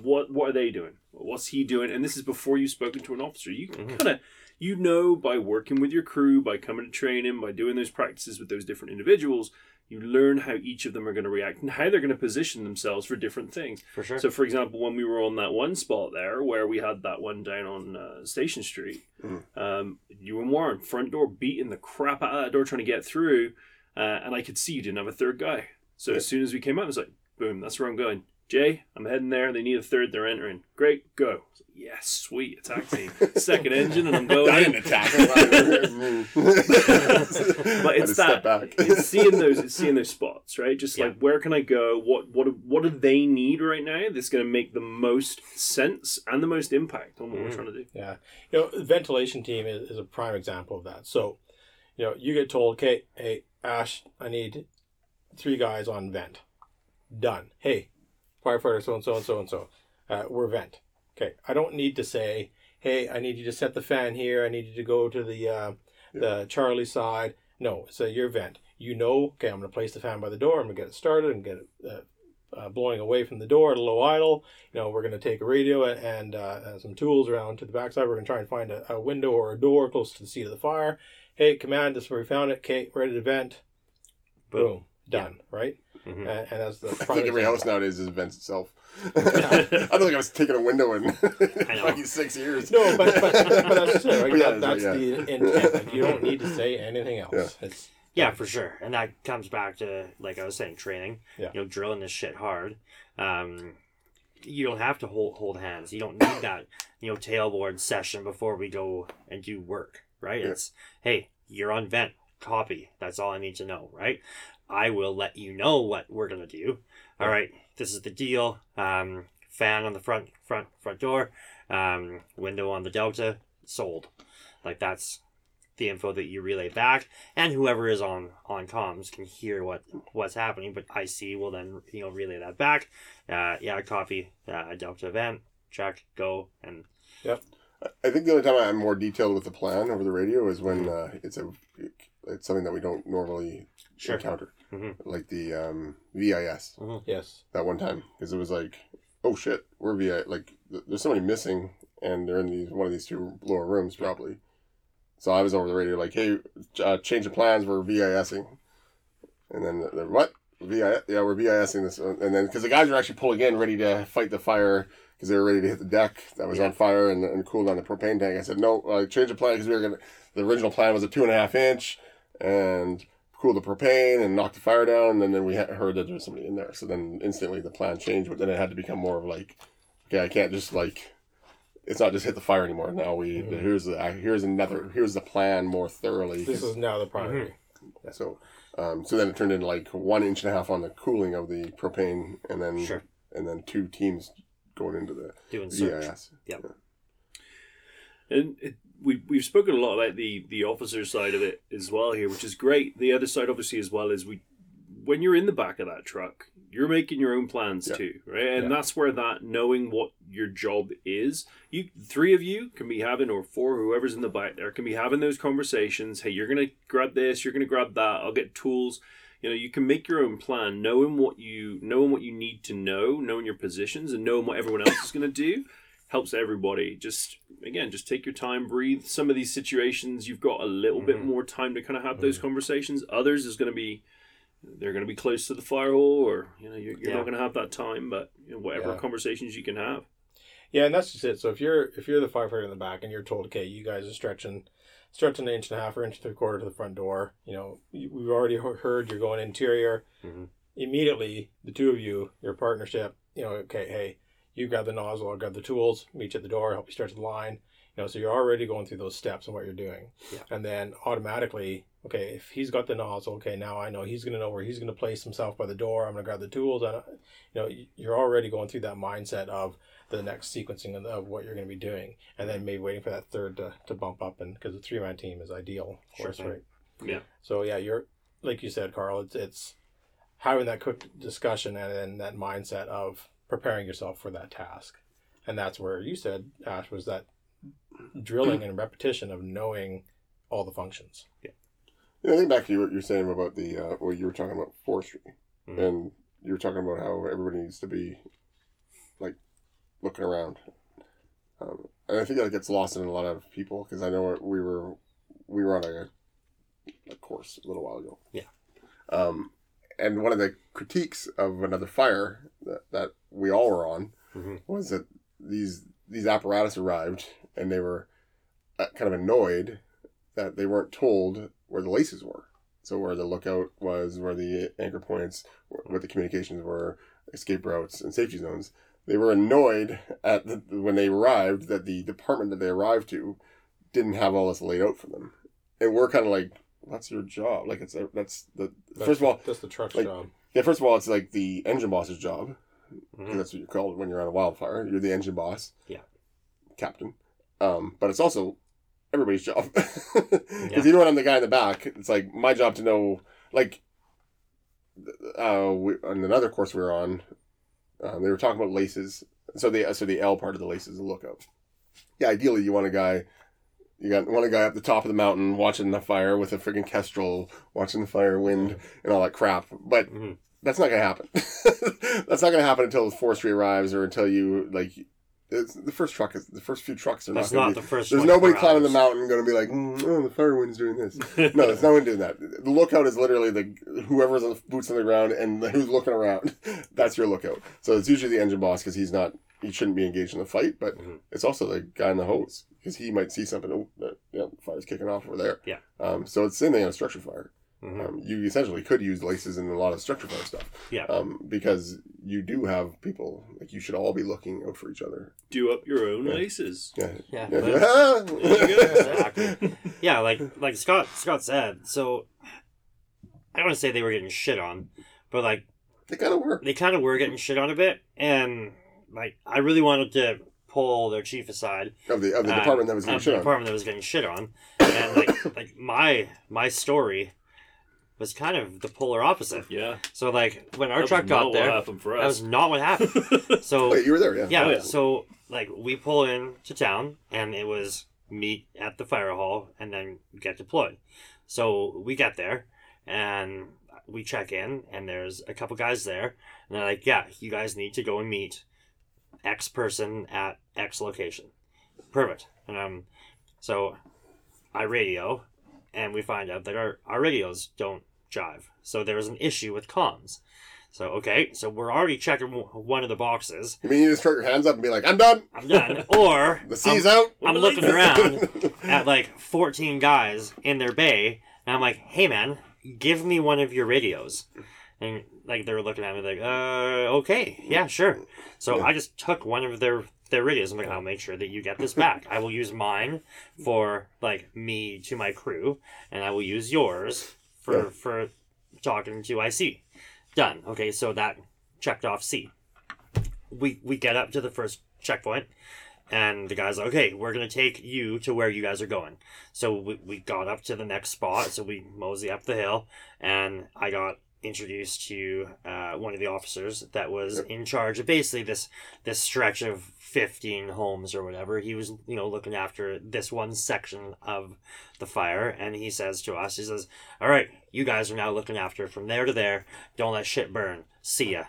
what what are they doing? What's he doing? And this is before you've spoken to an officer. You Mhm. kind of you know by working with your crew, by coming to training, by doing those practices with those different individuals, you learn how each of them are going to react and how they're going to position themselves for different things. For sure. So, for example, when we were on that one spot there, where we had that one down on uh, Station Street, Mhm. um, you and Warren, front door, beating the crap out of that door trying to get through, uh, and I could see you didn't have a third guy. So Yeah. as soon as we came up, I was like, boom, that's where I'm going. Jay, I'm heading there. They need a third. They're entering. Great, go. Like, yes, sweet attack team. Second engine, and I'm I going in. didn't attack. but it's that back. it's seeing those it's seeing those spots right just Yeah. like where can i go what what what do they need right now that's going to make the most sense and the most impact on what we're Mhm. trying to do Yeah. You know, the ventilation team is, is a prime example of that. So, you know, you get told, okay, hey, Ash, I need three guys on vent. Done. Hey, firefighter so and so and so and so. Uh, we're vent. Okay. I don't need to say, hey, I need you to set the fan here. I need you to go to the uh, the Charlie side. No, it's a your vent. You know, okay, I'm going to place the fan by the door. I'm going to get it started and get it uh, uh, blowing away from the door at a low idle. You know, we're going to take a radio and, and uh, some tools around to the backside. We're going to try and find a, a, window or a door close to the seat of the fire. Hey, command, this is where we found it. Okay, ready to vent. Boom. Boom. Done. Yeah. Right? Mm-hmm. And, and, that's the. I think every house nowadays is vents itself. I don't think I was taking a window in fucking six years. No, but, but, but that's true. Right? Yeah, that, that's right, yeah. the intent. You don't need to say anything else. Yeah. It's, yeah, for sure. And that comes back to, like I was saying, training. Yeah. You know, drilling this shit hard. Um, you don't have to hold hold hands. You don't need that, you know, tailboard session before we go and do work, right? Yeah. It's hey, you're on vent, copy. That's all I need to know, right? I will let you know what we're gonna do. All Yeah. right, this is the deal. Um, fan on the front front front door, um, window on the delta, sold. Like that's the info that you relay back, and whoever is on on comms can hear what what's happening. But IC will then you know relay that back. Uh, yeah, copy uh, delta event, check, go, and Yeah. I think the only time I'm more detailed with the plan over the radio is when uh, it's a it's something that we don't normally Sure. encounter, Mhm. like the um, VIS Yes. that one time because it was like, oh shit, we're VI like th- there's somebody missing and they're in these one of these two lower rooms probably. So I was over the radio like, hey, uh, change of plans, we're VISing, and then they're what? VI, yeah, we're VISing this, one." and then because the guys were actually pulling in, ready to fight the fire because they were ready to hit the deck that was Yeah. on fire and, and cool down the propane tank. I said no, uh, change the plan because we were gonna. The original plan was a two and a half inch, and cool the propane and knock the fire down. And then we ha- heard that there was somebody in there, so then instantly the plan changed. But then it had to become more of like, okay, I can't just like. It's not just hit the fire anymore. Now we Mhm. here's the here's another here's the plan more thoroughly. This is now the primary. So, um, so then it turned into like one inch and a half on the cooling of the propane, and then Sure. and then two teams going into the doing search. VIS. And it, we we've spoken a lot about the the officer side of it as well here, which is great. The other side, obviously, as well is we when you're in the back of that truck, you're making your own plans Yeah. too, right? And Yeah. that's where that knowing what your job is, you three of you can be having, or four, whoever's in the back there, can be having those conversations. Hey, you're gonna grab this, you're gonna grab that. I'll get tools. You know, you can make your own plan, knowing what you knowing what you need to know, knowing your positions, and knowing what everyone else is gonna do helps everybody. Just again, just take your time, breathe. Some of these situations, you've got a little bit Mhm. more time to kind of have those conversations. Others is going to be they're going to be close to the fire hole, or you know you're, you're Yeah. not going to have that time. But you know, whatever Yeah. conversations you can have. Yeah, and that's just it. So if you're if you're the firefighter in the back and you're told, okay, you guys are stretching stretching an inch and a half or inch and three quarter to the front door, you know, we've already heard you're going interior. Mhm. Immediately, the two of you, your partnership, you know, okay, hey, you grab the nozzle, I'll grab the tools, meet you at the door, help you stretch the line. You know, so you're already going through those steps and what you're doing. Yeah. And then automatically, okay, if he's got the nozzle, okay, now I know he's going to know where he's going to place himself by the door. I'm going to grab the tools. And, you know, you're already going through that mindset of the next sequencing of, what you're going to be doing. And then maybe waiting for that third to, to bump up. And because the three man team is ideal, Sure course, right? Yeah. So, yeah, you're, like you said, Carl, it's, it's having that quick discussion and then that mindset of preparing yourself for that task. And that's where you said, Ash, was that drilling and repetition of knowing all the functions. Yeah. know, I think back to what you're saying about the uh, what you were talking about forestry, Mhm. and you were talking about how everybody needs to be like looking around. Um, and I think that gets lost in a lot of people because I know we were we were on a, a course a little while ago. Yeah. Um, and one of the critiques of another fire that, that we all were on Mhm. was that these these apparatus arrived and they were uh, kind of annoyed that they weren't told where the laces were. So where the lookout was, where the anchor points, wh- what the communications were, escape routes, and safety zones. They were annoyed at the, when they arrived that the department that they arrived to didn't have all this laid out for them, and we're kind of like, "That's your job." Like it's a, that's the That's first of all, that's the truck's like- job. yeah. First of all, it's like the engine boss's job. Mhm. That's what you're called when you're on a wildfire. You're the engine boss. Yeah. Captain. Um, but it's also everybody's job. Because Yeah. even when I'm the guy in the back, it's like my job to know, like, uh, we, on another course we were on, um, they were talking about laces. So the so the L part of the laces is a lookout. Yeah, ideally you want a guy. You got one guy up the top of the mountain watching the fire with a freaking kestrel, watching the fire wind and all that crap. But Mhm. that's not gonna happen. that's not gonna happen until the forestry arrives or until you like. It's, the first truck is the first few trucks are That's not. Not be, the first. there's 24 nobody climbing the mountain going to be like, mm, oh, the firewind's doing this. No, there's no one doing that. The lookout is literally the whoever's on the boots on the ground and who's looking around. That's your lookout. So it's usually the engine boss because he's not. He shouldn't be engaged in the fight, but Mhm. it's also the guy in the hose because he might see something. Oh, that, yeah, the fire's kicking off over there. Yeah. Um. So it's the same thing on a structure fire. Mhm. Um, you essentially could use laces in a lot of structure fire stuff. Yeah. Um. Because you do have people like you should all be looking out for each other. Do up your own Yeah. laces. Yeah. Yeah. Yeah. but- There you go. exactly. Yeah, like like Scott Scott said. So I don't want to say they were getting shit on, but like they kind of work. they kind of were getting shit on a bit, and like I really wanted to pull their chief aside Of the of the uh, department that was getting of shit the on. department that was getting shit on, and like like my my story was kind of the polar opposite. Yeah. So like when our That truck was got not there, What happened for that was not what happened. So Wait, you were there, yeah. yeah, Oh, yeah. so like we pull in to town and it was meet at the fire hall and then get deployed. So we get there and we check in and there's a couple guys there and they're like, Yeah, you guys need to go and meet X person at X location. Perfect. And um so I radio and we find out that our, our radios don't jive. So there's an issue with comms. So okay, so we're already checking one of the boxes. You mean you just throw your hands up and be like, I'm done. I'm done. Or The sea's I'm, out. I'm looking around at like 14 guys in their bay, and I'm like, hey man, give me one of your radios. And like they were looking at me like, uh, okay, yeah, sure. So Yeah. I just took one of their their radios. I'm like, I'll make sure that you get this back. I will use mine for like me to my crew, and I will use yours for Yeah. for talking to IC. Done. Okay, so that checked off C. We we get up to the first checkpoint, and the guy's like, okay, we're gonna take you to where you guys are going. So we, we got up to the next spot, so we mosey up the hill, and I got introduced to uh, one of the officers that was in charge of basically this this stretch of 15 homes or whatever he was you know looking after this one section of the fire and he says to us he says all right you guys are now looking after from there to there don't let shit burn see ya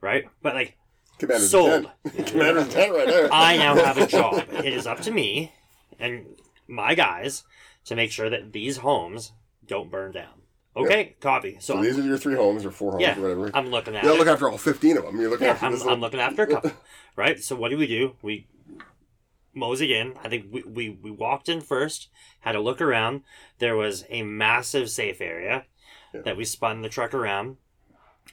right but like Commander's Sold. commander right there. I now have a job. It is up to me and my guys to make sure that these homes don't burn down. Okay, copy. So, So these are your three homes or four homes yeah, or whatever. I'm looking at You don't look after all 15 of them. You're looking yeah, after I'm, I'm looking after a couple. right? So what do we do? We mosey in. I think we, we, we walked in first, had a look around. There was a massive safe area Yeah. that we spun the truck around,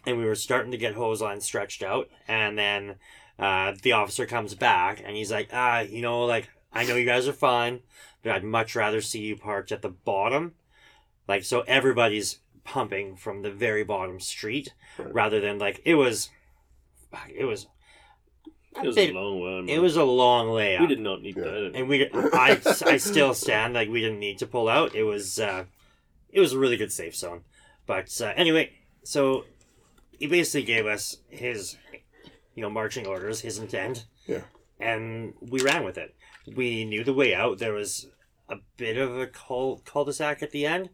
and we were starting to get hose lines stretched out. And then uh, the officer comes back, and he's like, ah, you know, like, I know you guys are fine, but I'd much rather see you parked at the bottom. Like, so everybody's pumping from the very bottom street Right. rather than like it was it was It was bit- a long one. it was a long layout. We did not need Yeah. that. and we I, I still stand like we didn't need to pull out. It was uh, it was a really good safe zone. But uh, anyway, so he basically gave us his you know marching orders, his intent. Yeah. And we ran with it. We knew the way out. There was a bit of a cul cul-de-sac at the end.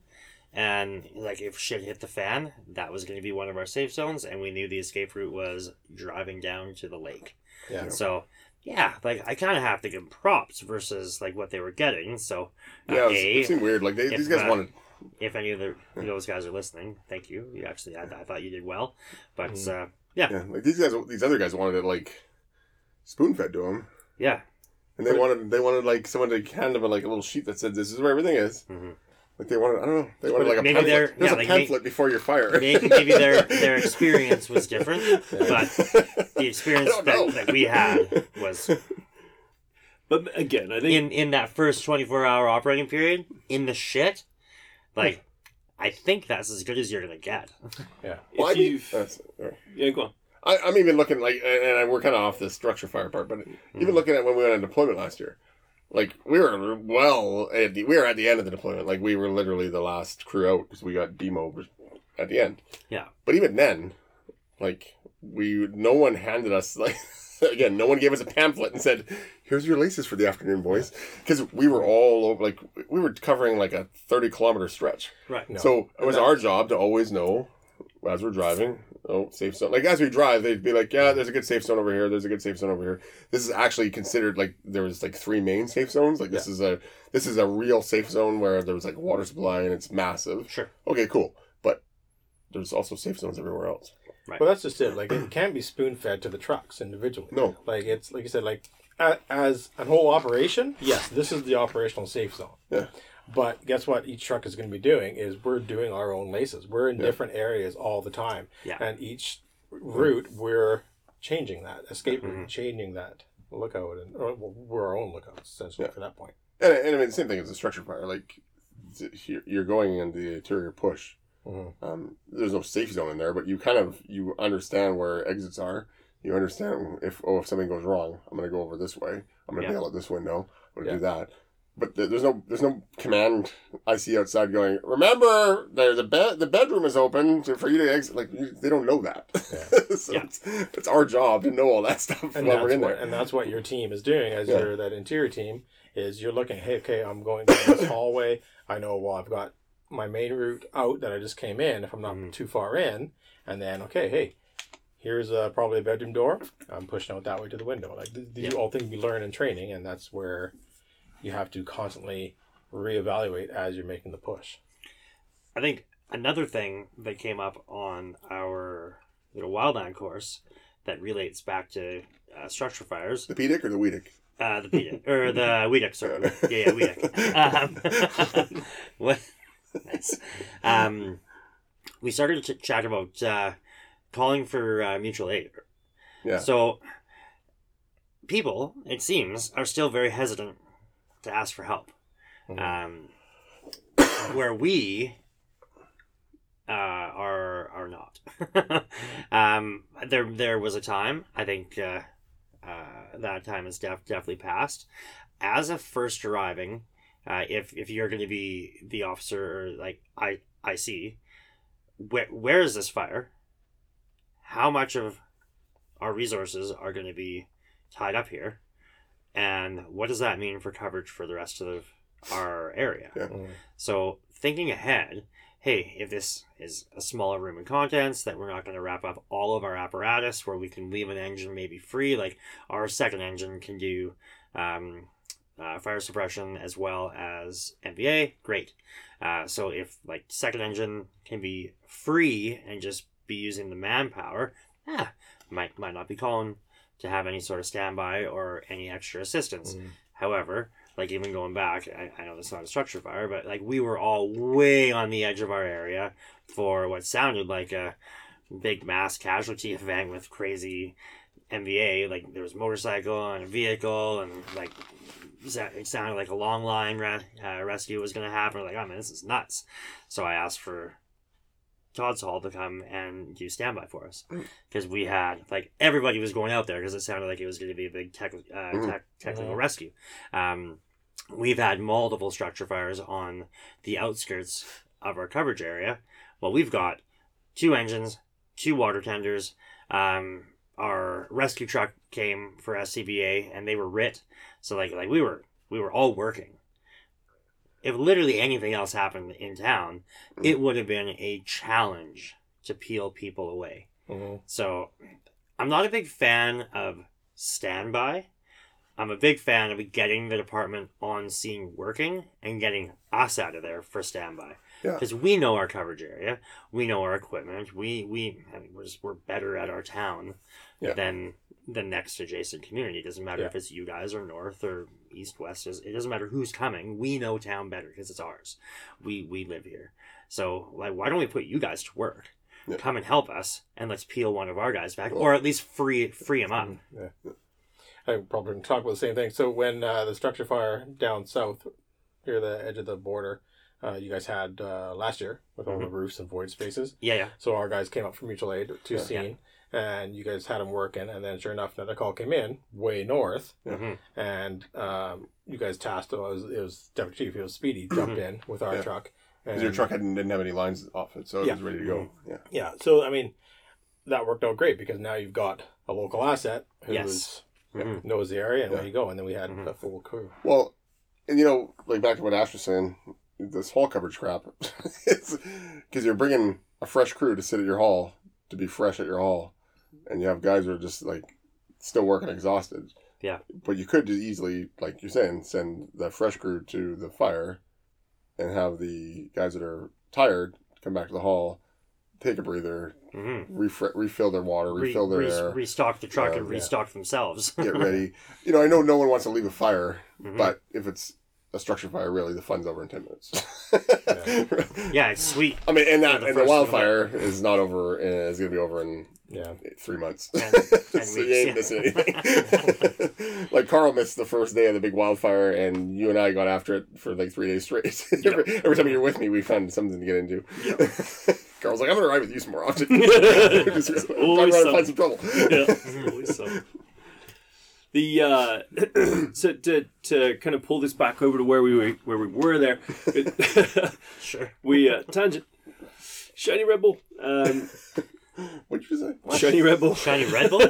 And like if shit hit the fan, that was going to be one of our safe zones, and we knew the escape route was driving down to the lake. Yeah. So yeah, like I kind of have to give props versus like what they were getting. So uh, Yeah, it, A, seemed weird. Like, they, if, these guys uh, wanted... if any of the, those guys are listening, thank you. You actually, I, I thought you did well, but Mm. uh, yeah, Yeah, like, these guys, these other guys wanted it, like, spoon-fed to them. yeah, And they wanted, they wanted, like, someone to hand them, like, a little sheet that said, this is where everything is. Mhm. Like, they wanted, I don't know, they wanted, like, a Maybe they're- pamphlet. There's yeah, a like, pamphlet before your fire. maybe, maybe their their experience was different, but the experience I don't know. that, that we had was But again, I think in in that first twenty four hour operating period in the shit. Like, I think that's as good as you're gonna get. Yeah. Well, I if mean, you've that's, all right. yeah, go on. I, I'm even looking like, and and we're kind of off the structure fire part, but Mm-hmm. even looking at when we went on deployment last year, like we were well at the, we were at the end of the deployment, like we were literally the last crew out because we got demo at the end. Yeah. But even then, like we, no one handed us like again, no one gave us a pamphlet and said, "Here's your laces for the afternoon, boys," because we were all over, like we were covering like a thirty kilometer stretch. Right. No. So it was our job to always know as we're driving. Oh, safe zone. Like as we drive, they'd be like, "Yeah, there's a good safe zone over here. There's a good safe zone over here." This is actually considered like there was like three main safe zones. Like this is a this is a real safe zone where there was like water supply and it's massive. Sure. Okay, cool. But there's also safe zones everywhere else. Well, that's just it. Like it can't be spoon fed to the trucks individually. No. Like it's like you said, like as a whole operation. Yes, this is the operational safe zone. Yeah. But guess what? Each truck is going to be doing is we're doing our own laces. We're in different areas all the time, Yeah. and each route we're changing that escape route, Mhm. changing that lookout, and or we're our own lookouts essentially Yeah. for that point. And, and I mean, the same thing as a structure fire. Like you're- you're going in the interior push. Mhm. Um, there's no safe zone in there, but you kind of you understand where exits are. You understand if oh if something goes wrong, I'm gonna go over this way. I'm gonna Yeah. bail at this window. I'm gonna Yeah. do that. But there's no there's no command IC outside going. Remember, there's a bed. The bedroom is open for you to exit. Like you, they don't know that. so Yeah. it's, it's our job to know all that stuff and while that's we're in what, there. and that's what your team is doing as Yeah. you're that interior team is you're looking hey okay i'm going down this hallway i know well i've got my main route out that i just came in if i'm not Mhm. too far in and then okay hey here's uh, probably a bedroom door i'm pushing out that way to the window like th- these Yeah. all things we learn in training and that's where you have to constantly reevaluate as you're making the push I think another thing that came up on our little wildland course that relates back to uh, structure fires, The PDIC or the WEDIC? uh, the PDIC, or the WEDIC, sorry. Yeah, yeah, WEDIC. Um, what? Nice. Um, we started to chat about uh, calling for uh, mutual aid. Yeah. So, people, it seems, are still very hesitant to ask for help. Mhm. Um, where we uh, are are not. um, there there was a time I think uh, uh, that time is def- definitely passed. As a first arriving, uh, if if you're going to be the officer or like I I see, where where is this fire? How much of our resources are going to be tied up here, and what does that mean for coverage for the rest of our area? Yeah. Mhm. So thinking ahead, hey, if this is a smaller room and contents, that we're not going to wrap up all of our apparatus, where we can leave an engine maybe free, like our second engine can do um, uh, fire suppression as well as MVA, great. Uh, so if like second engine can be free and just be using the manpower, ah, might might not be calling to have any sort of standby or any extra assistance. Mhm. However, like even going back, I, I know it's not a structure fire, but like we were all way on the edge of our area for what sounded like a big mass casualty event with crazy MVA. Like there was a motorcycle and a vehicle, and like it sounded like a long line re- uh, rescue was going to happen. We're like, oh man, this is nuts. So I asked for Todd's Hall to come and do standby for us Mm. because we had like everybody was going out there because it sounded like it was going to be a big tech, uh, Mhm. tech technical rescue. Um, we've had multiple structure fires on the outskirts of our coverage area. Well, we've got two engines, two water tenders. Um, our rescue truck came for SCBA, and they were RIT. So like like we were we were all working. If literally anything else happened in town, it would have been a challenge to peel people away. Mhm. So I'm not a big fan of standby. I'm a big fan of getting the department on scene working and getting us out of there for standby. Yeah. Because we know our coverage area, we know our equipment, we we I mean, we're, just, we're better at our town Yeah. than the next adjacent community. It doesn't matter Yeah. if it's you guys or north or east west. It doesn't matter who's coming. We know town better because it's ours. We we live here. So like, why don't we put you guys to work? Yeah. Come and help us, and let's peel one of our guys back, or at least free free him up. Yeah. I probably talk about the same thing. So when uh, the structure fire down south, near the edge of the border, uh, you guys had uh, last year with all the roofs and void spaces. Yeah, yeah. So our guys came up from mutual aid to Yeah. scene, and you guys had them working. And then sure enough, another call came in way north, Yeah. Mhm. and um, you guys tasked. It was it was deputy chief. It was Speedy jumped in with our Yeah. truck. Because your truck hadn't, didn't have any lines off it, so it Yeah. was ready to go. Yeah. Yeah. So I mean, that worked out great because now you've got a local asset who Yes. Mhm. knows the area and Yeah. where you go, and then we had Mhm. a full crew. Well, and you know, like back to what Ash was saying, this whole coverage crap, it's because you're bringing a fresh crew to sit at your hall to be fresh at your hall, and you have guys who are just like still working exhausted. Yeah. But you could just easily, like you're saying, send the fresh crew to the fire, and have the guys that are tired come back to the hall, take a breather, Mm-hmm. refre- refill their water, refill their re- air, restock the truck Uh, and yeah. restock themselves. get ready. You know, I know no one wants to leave a fire, Mhm. but if it's a structure fire, really, the fun's over in ten minutes. yeah, it's sweet. I mean, and that the and the first wildfire is not over. Uh, is going to be over in Yeah. three months. Ten- ten so you ain't yeah. missing anything. like Carl missed the first day of the big wildfire, and you and I got after it for like three days straight. every, every time you're with me, we found something to get into. Carl's like, I'm going to ride with you some more often. Just Always talk around and something. find some trouble. yeah, always so. The uh, so to to kind of pull this back over to where we were where we were there, it- Sure. we uh, tangent. Shiny Red Bull, um, What did you say? Shiny Red Bull, Shiny Red Bull?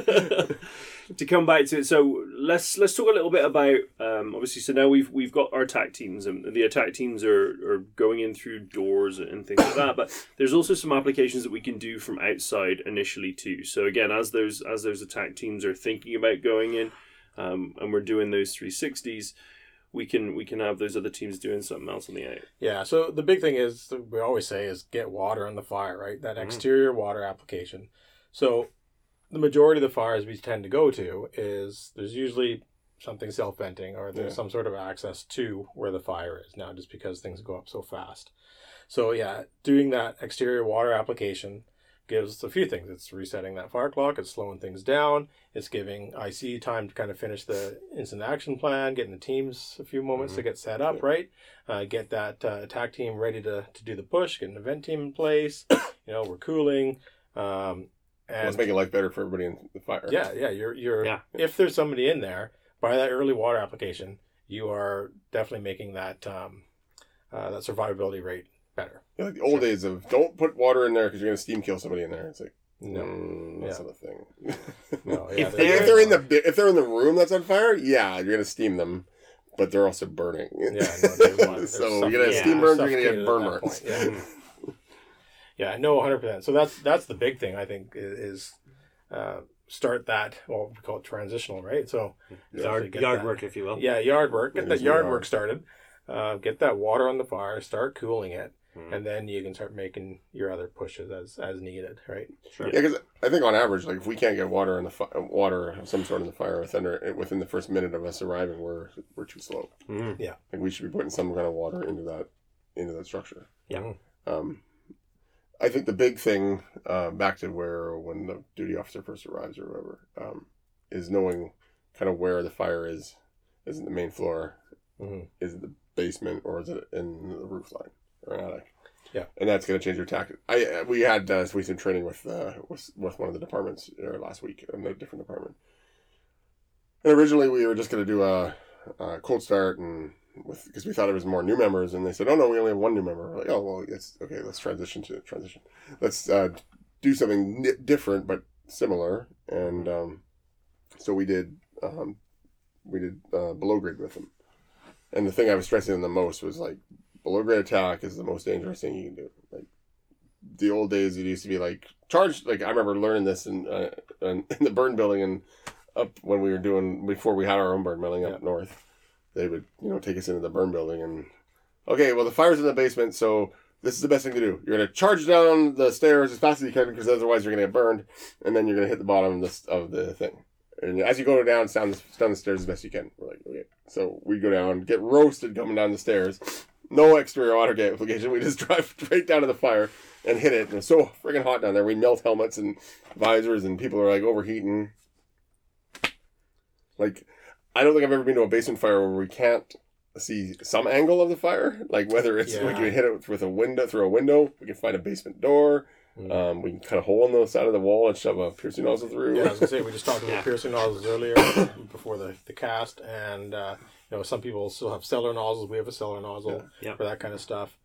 to come back to it, so let's let's talk a little bit about um, obviously. So now we've we've got our attack teams, and the attack teams are, are going in through doors and things like that. But there's also some applications that we can do from outside initially too. So again, as those as those attack teams are thinking about going in, um, and we're doing those 360s, we can we can have those other teams doing something else on the out. Yeah, so the big thing is we always say is get water on the fire, right? That Mhm. exterior water application. So the majority of the fires we tend to go to is there's usually something self venting or there's Yeah. some sort of access to where the fire is now just because things go up so fast. So yeah, doing that exterior water application gives us a few things. It's resetting that fire clock, it's slowing things down, it's giving IC time to kind of finish the instant action plan, getting the teams a few moments to get set up, right? uh, get that uh, attack team ready to, to do the push, get an event team in place. you know, we're cooling. Um, Let's and make it life better for everybody in the fire. yeah, yeah, you're you're Yeah. if there's somebody in there by that early water application, you are definitely making that um, uh, that survivability rate better. Yeah, like the old days of don't put water in there because you're gonna steam kill somebody in there. It's like No, mm, that's Yeah. not a thing. no, If yeah, Like, they're- if they're in the if they're in the room that's on fire, yeah, you're gonna steam them, but they're also burning. Yeah, no, they're- they're so you're gonna Yeah. steam burns, you're gonna get burn that burns. yeah. Yeah, no, hundred percent. So that's that's the big thing I think is uh, start that. Well, we call it transitional, right? So Yard, yard that. work, if you will. Yeah, yard work. Get that yard yard. work started. Uh, get that water on the fire. Start cooling it, Mhm. and then you can start making your other pushes as as needed. Right. Sure. Yeah, because I think on average, like if we can't get water in the fi- water of some sort in the fire within our, within the first minute of us arriving, we're we're too slow. Mhm. Like we should be putting some kind of water into that into that structure. Yeah. Um, I think the big thing, uh, back to where when the duty officer first arrives or whatever, um, is knowing kind of where the fire is. Is it the main floor? Mhm. Is it the basement or is it in the roof line Yeah. and that's going to change your tactic. I uh, we had uh, we some training with uh, with with one of the departments uh, last week in a different department. And originally we were just going to do a, a cold start and with because we thought it was more new members, and they said, "Oh no, we only have one new member." We're like, "Oh well, it's okay. Let's transition to transition. Let's uh, do something ni- different but similar." And um, so we did um, we did uh, below grade with them. And the thing I was stressing them the most was like below grade attack is the most dangerous thing you can do. Like the old days, it used to be like charge. Like I remember learning this in uh, in, in the burn building and up when we were doing before we had our own burn building up Yeah. north. They would you know take us into the burn building and okay, well the fire's in the basement, so this is the best thing to do. You're gonna charge down the stairs as fast as you can because otherwise you're gonna get burned, and then you're gonna hit the bottom of the of the thing. And as you go down, down the, down the stairs as best you can. We're like, okay. So we go down, get roasted coming down the stairs. No exterior auto gate application. We just drive straight down to the fire and hit it. And it's so freaking hot down there. We melt helmets and visors, and people are like overheating. Like, I don't think I've ever been to a basement fire where we can't see some angle of the fire. Like whether it's we can hit it with a window through a window, we can find a basement door. Mm. Um, we can cut a hole in the side of the wall and shove a piercing nozzle through. Yeah, I was gonna say we just talked about Yeah. piercing nozzles earlier before the, the cast, and uh, you know some people still have cellar nozzles. We have a cellar nozzle Yeah. Yeah. for that kind of stuff.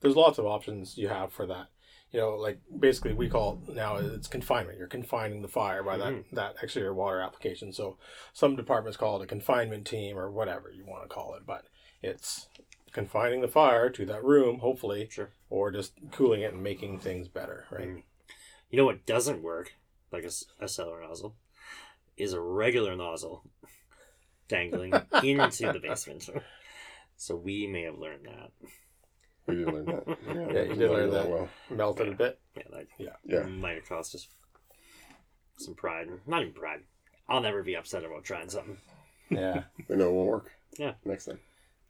There's lots of options you have for that. You know, like basically we call it now it's confinement. You're confining the fire by that that exterior water application. So some departments call it a confinement team or whatever you want to call it, but it's confining the fire to that room, hopefully, Sure. Or just cooling it and making things better, right? Mm. You know what doesn't work, like a, a cellar nozzle, is a regular nozzle dangling into the basement. So we may have learned that. We did learn that. Yeah, you did learn that. Well, Melt it a bit. Yeah, that Yeah. yeah. might have cost us some pride. Not even pride. I'll never be upset about trying something. Yeah. We know it won't work. Yeah. Next time.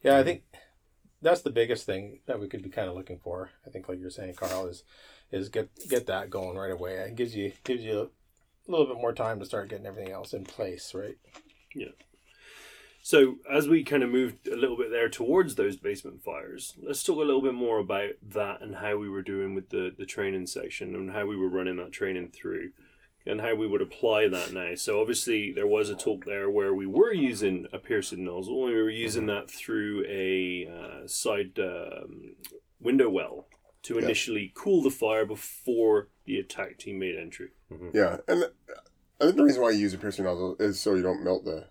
Yeah, I think that's the biggest thing that we could be kind of looking for. I think, like you're saying, Carl, is is get get that going right away. It gives you gives you a little bit more time to start getting everything else in place, right? Yeah. So, as we kind of moved a little bit there towards those basement fires, let's talk a little bit more about that and how we were doing with the, the training section and how we were running that training through and how we would apply that now. So, obviously, there was a talk there where we were using a piercing nozzle and we were using that through a uh, side um, window well to Yeah. initially cool the fire before the attack team made entry. Yeah, and I think the reason why you use a piercing nozzle is so you don't melt the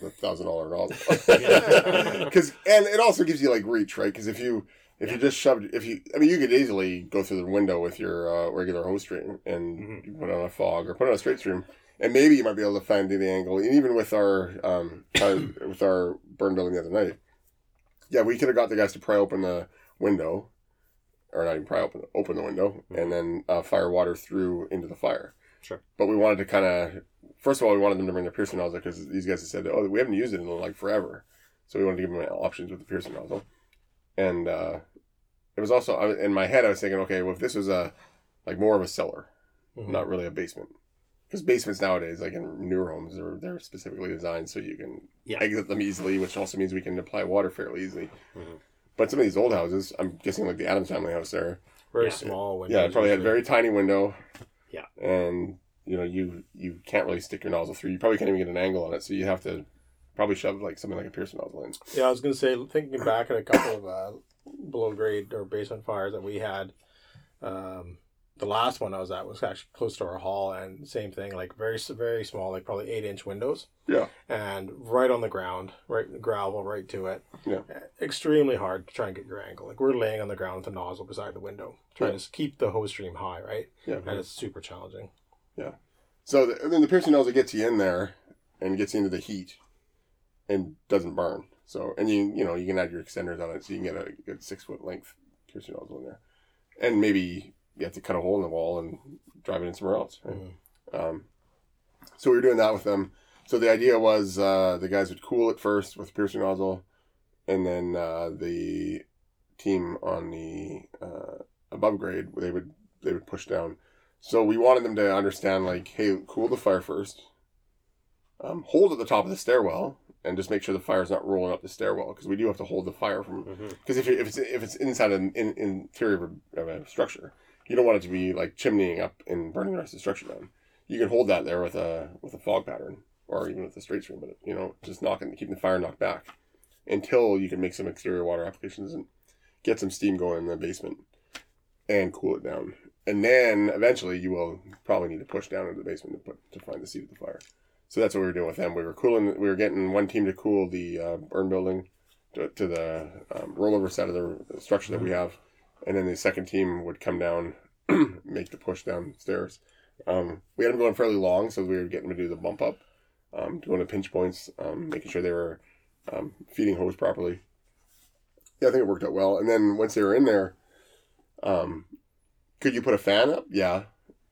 the thousand dollar nozzle. Because and it also gives you like reach, right? Because if you if you just shoved if you I mean you could easily go through the window with your uh, regular hose stream and Mhm. you put on a fog or put on a straight stream. And maybe you might be able to find the angle, and even with our um, uh, with our burn building the other night, yeah, we could have got the guys to pry open the window, or not even pry open open the window, and then uh, fire water through into the fire. Sure. But we wanted to kind of, first of all, we wanted them to bring their piercing nozzle because these guys had said, oh, we haven't used it in like forever, so we wanted to give them options with the piercing nozzle, and uh, it was also I- in my head I was thinking, okay, well if this was a like more of a cellar, Mhm. not really a basement. Because basements nowadays, like in newer homes, they're, they're specifically designed so you can Yeah. exit them easily, which also means we can apply water fairly easily. Mhm. But some of these old houses, I'm guessing like the Addams family house there, Very Yeah. small windows. yeah, it probably had a very tiny window. Yeah. And you know, you you can't really stick your nozzle through. You probably can't even get an angle on it, so you have to probably shove like something like a piercing nozzle in. Yeah, I was gonna say, thinking back at a couple of uh, below grade or basement fires that we had. Um, the last one I was at was actually close to our hall, and same thing, like very very small, like probably eight inch windows, Yeah. and right on the ground, right gravel, right to it. Yeah. Extremely hard to try and get your angle. Like we're laying on the ground with a nozzle beside the window, trying Yeah. to keep the hose stream high, right? Yeah. And it's super challenging. Yeah. So the, and then the piercing nozzle gets you in there and gets into the heat and doesn't burn. So and you you know you can add your extenders on it, so you can get a good six foot length piercing nozzle in there, and maybe you have to cut a hole in the wall and drive it in somewhere else. Right? Um, so we were doing that with them. So the idea was uh, the guys would cool it first with piercing nozzle, and then uh, the team on the uh, above grade they would they would push down. So we wanted them to understand like, hey, cool the fire first. Um, hold at the top of the stairwell and just make sure the fire's not rolling up the stairwell because we do have to hold the fire from mm-hmm. because if, you- if it's if it's inside an in, interior of a structure, you don't want it to be like chimneying up and burning the rest of the structure down. You can hold that there with a with a fog pattern or even with a straight stream, but you know just knocking keeping the fire knocked back until you can make some exterior water applications and get some steam going in the basement and cool it down. And then eventually you will probably need to push down into the basement to put to find the seat of the fire. So that's what we were doing with them. We were cooling. We were getting one team to cool the uh, burn building to, to the um, rollover side of the structure that we have, and then the second team would come down, make the push downstairs. Um, we had them going fairly long, so we were getting them to do the bump up, um, doing the pinch points, um, making sure they were um, feeding hose properly. Yeah, I think it worked out well. And then once they were in there, um, could you put a fan up? Yeah.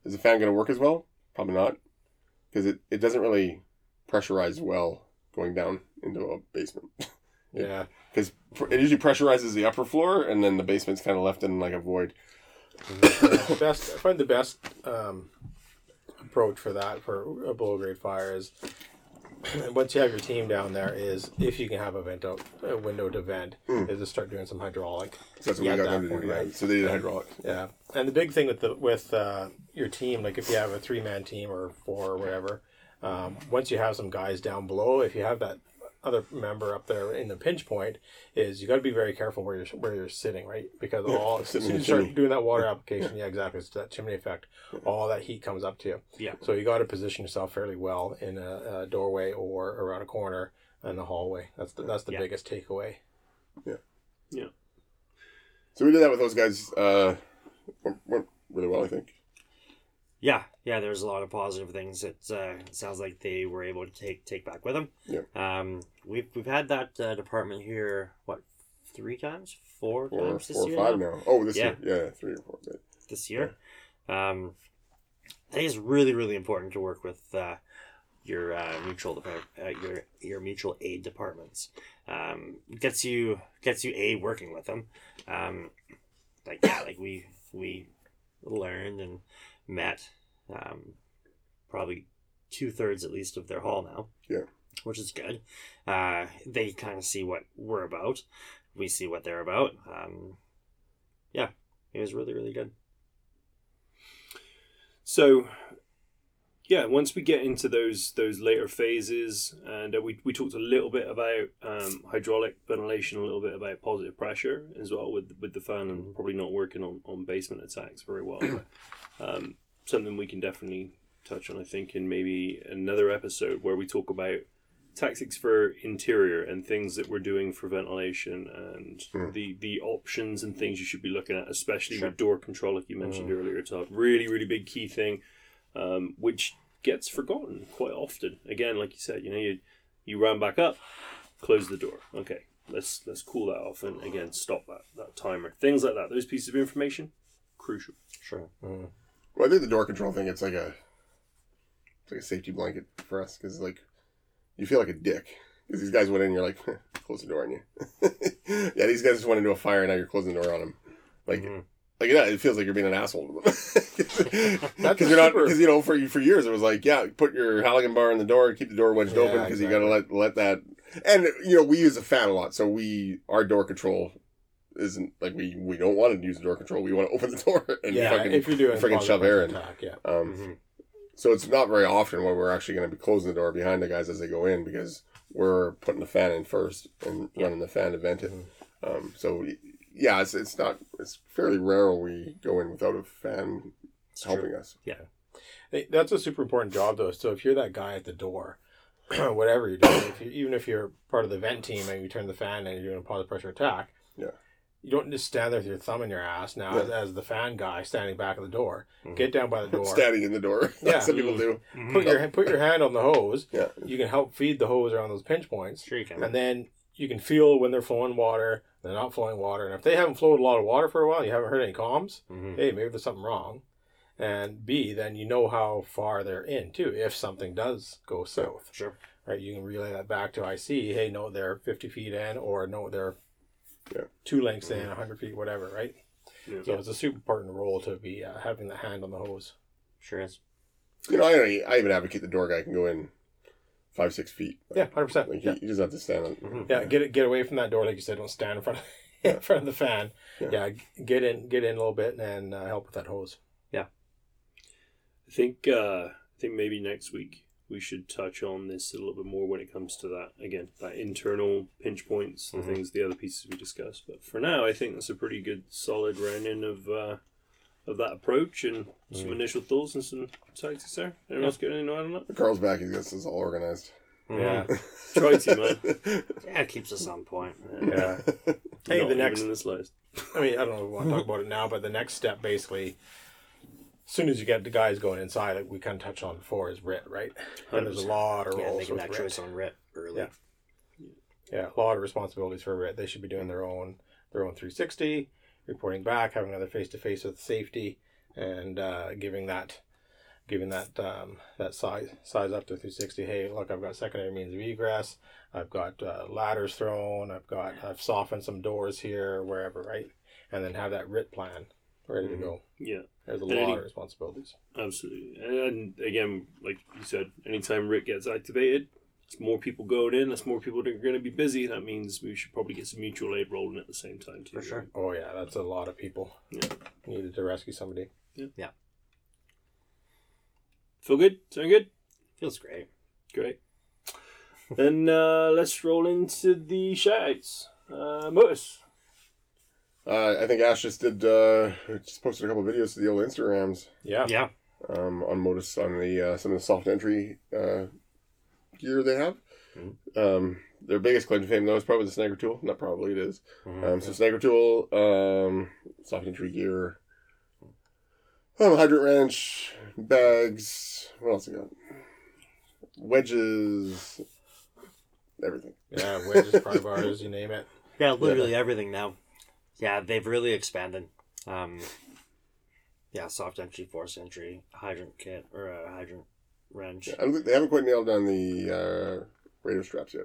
Is the fan going to work as well? Probably not, because it, it doesn't really pressurize well going down into a basement. Yeah. Because it usually pressurizes the upper floor, and then the basement's kind of left in like a void. best I find the best um, approach for that for a below grade fire is once you have your team down there is if you can have a vent out, a window to vent Mm. is to start doing some hydraulic. So that's what Yeah, we got them to do. Yeah. right. So they did hydraulics. Yeah, and the big thing with the with uh, your team, like if you have a three man team or four or whatever, um, once you have some guys down below, if you have that other member up there in the pinch point, is you got to be very careful where you're where you're sitting, right? Because Yeah, all as soon as you start doing that water application, yeah, exactly, it's that chimney effect. All that heat comes up to you. Yeah. So you got to position yourself fairly well in a, a doorway or around a corner in the hallway. That's the that's the Yeah. biggest takeaway. Yeah. Yeah. So we did that with those guys. Uh, went, went really well, I think. Yeah, yeah. There's a lot of positive things. It, uh, sounds like they were able to take take back with them. Yeah. Um, we've we've had that uh, department here what three times, four, Four, times this four or year five now? now. Oh, this Yeah. year, yeah, three or four. But this year. Um, I think it's really really important to work with uh, your uh, mutual depart- uh, your your mutual aid departments. Um, gets you gets you a working with them. Um, like yeah, like we we learned and met um, probably two thirds at least of their hall now. Yeah. which is good. Uh, they kind of see what we're about. We see what they're about. Um, yeah, it was really really good. So, yeah, once we get into those those later phases, and uh, we we talked a little bit about um, hydraulic ventilation, a little bit about positive pressure as well with with the fan, and probably not working on, on basement attacks very well. But, um, something we can definitely touch on, I think, in maybe another episode where we talk about tactics for interior and things that we're doing for ventilation and Mm. the the options and things you should be looking at, especially Sure. with door control, like you mentioned earlier, Todd. Really, really big key thing, um, which gets forgotten quite often. Again, like you said, you know, you you round back up, close the door. Okay, let's let's cool that off, and again, stop that that timer. Things like that. Those pieces of information, crucial. Sure. well, I think the door control thing. It's like a, it's like a safety blanket for us because like, you feel like a dick because these guys went in. and You're like, close the door on you. yeah, these guys just went into a fire. and Now you're closing the door on them. Like, Mhm. Like yeah, it feels like you're being an asshole to them. Because you're not because you know for for years it was like yeah put your Halligan bar in the door and keep the door wedged Yeah, open because you got to let let that and you know we use a fan a lot so we our door control isn't like we we don't want to use the door control we want to open the door and yeah, fucking if you're doing freaking shove air in. attack, yeah. um Mhm. so it's not very often where we're actually going to be closing the door behind the guys as they go in because we're putting the fan in first and Yeah. running the fan to vent it Mm-hmm. um so yeah it's it's not it's fairly rare we go in without a fan It's helping true. us Yeah, That's a super important job, though. So if you're that guy at the door, whatever you're doing, if you, even if you're part of the vent team and you turn the fan and you're doing a positive pressure attack, Yeah. you don't just stand there with your thumb in your ass. Now, Yeah. as, as the fan guy standing back of the door, Mhm. get down by the door, standing in the door Yeah. some people do put your put your hand on the hose. yeah You can help feed the hose around those pinch points, Sure you can. and then you can feel when they're flowing water, they're not flowing water, and if they haven't flowed a lot of water for a while, you haven't heard any comms. Mhm. hey, maybe there's something wrong. And B, then you know how far they're in too. If something does go south, Sure. right, you can relay that back to IC. Hey, no, they're 50 feet in, or no, they're Yeah. two lengths in, 100 feet, whatever, right? Yeah. So it's a super important role to be uh, having the hand on the hose. Sure is. You know, I, I even advocate the door guy can go in five, six feet. Yeah, 100%. Like, yeah. he, he doesn't have to stand on. Mhm. yeah, get it, get away from that door, like you said. Don't stand in front of, in front of the fan. Yeah. Yeah. get in, get in a little bit, and uh, help with that hose. Yeah, I think uh, I think maybe next week we should touch on this a little bit more when it comes to that again, that internal pinch points and Mhm. things, the other pieces we discussed. But for now, I think that's a pretty good, solid rounding of uh, of that approach and some Mhm. initial thoughts and some tactics there. Anyone else got anything to add on that? Carl's back. He's got this all organized. Yeah. Try to, man. Yeah, it keeps us on point. Yeah. Hey, Not the next in this list. I mean, I don't know if we want to talk about it now, but the next step basically, as soon as you get the guys going inside, like we kind of touched on before, is RIT, right? And there's a lot of Yeah, roles making with that RIT. choice on RIT early. Yeah. Yeah, a lot of responsibilities for RIT. They should be doing their own their own 360, reporting back, having another face to face with safety, and uh, giving that giving that um, that size size up to 360. Hey, look, I've got secondary means of egress. I've got uh, ladders thrown. I've got I've softened some doors here, wherever, right? And then have that RIT plan ready to go. Yeah. There's a And lot any- of responsibilities. Absolutely. And, and again, like you said, anytime RIT gets activated, it's more people going in, that's more people that are going to be busy. That means we should probably get some mutual aid rolling at the same time, too. For sure. Oh yeah, that's a lot of people Yeah. needed to rescue somebody. Yeah. Yeah. Feel good? Sound good? Feels great. Great. then uh, let's roll into the shoutouts. Uh, Modus. Uh, I think Ash just did. Uh, just posted a couple videos to the old Instagrams Yeah. Yeah. um, on Modus on the uh, some of the soft entry uh, gear they have. Mhm. Um, their biggest claim to fame though is probably the Snagger tool. Not probably it is. Mhm. Um, so Snagger tool, um, soft entry gear, um, hydrant wrench, bags. What else I got? Wedges, everything. Yeah, wedges, pry bars, you name it. Yeah, literally everything now. Yeah, they've really expanded. Um, yeah, soft entry, force entry, hydrant kit or a hydrant wrench. Yeah, I don't think they haven't quite nailed down the uh, radio straps yet.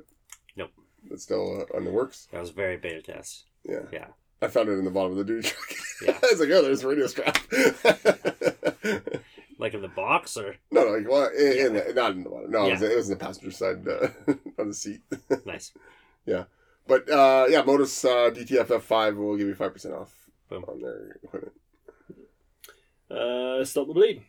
Nope. It's still uh, on the works. That was very beta test. Yeah. Yeah. I found it in the bottom of the duty truck. Yeah. I was like, oh, there's a radio strap. Like in the box or no, no, like, well, in, in, not in the bottom. No, it, was, it was in the passenger side uh, on the seat. nice. Yeah. But uh, yeah, Modus uh, DTFF five will give you five percent off Boom. on their equipment. Uh, stop the bleed.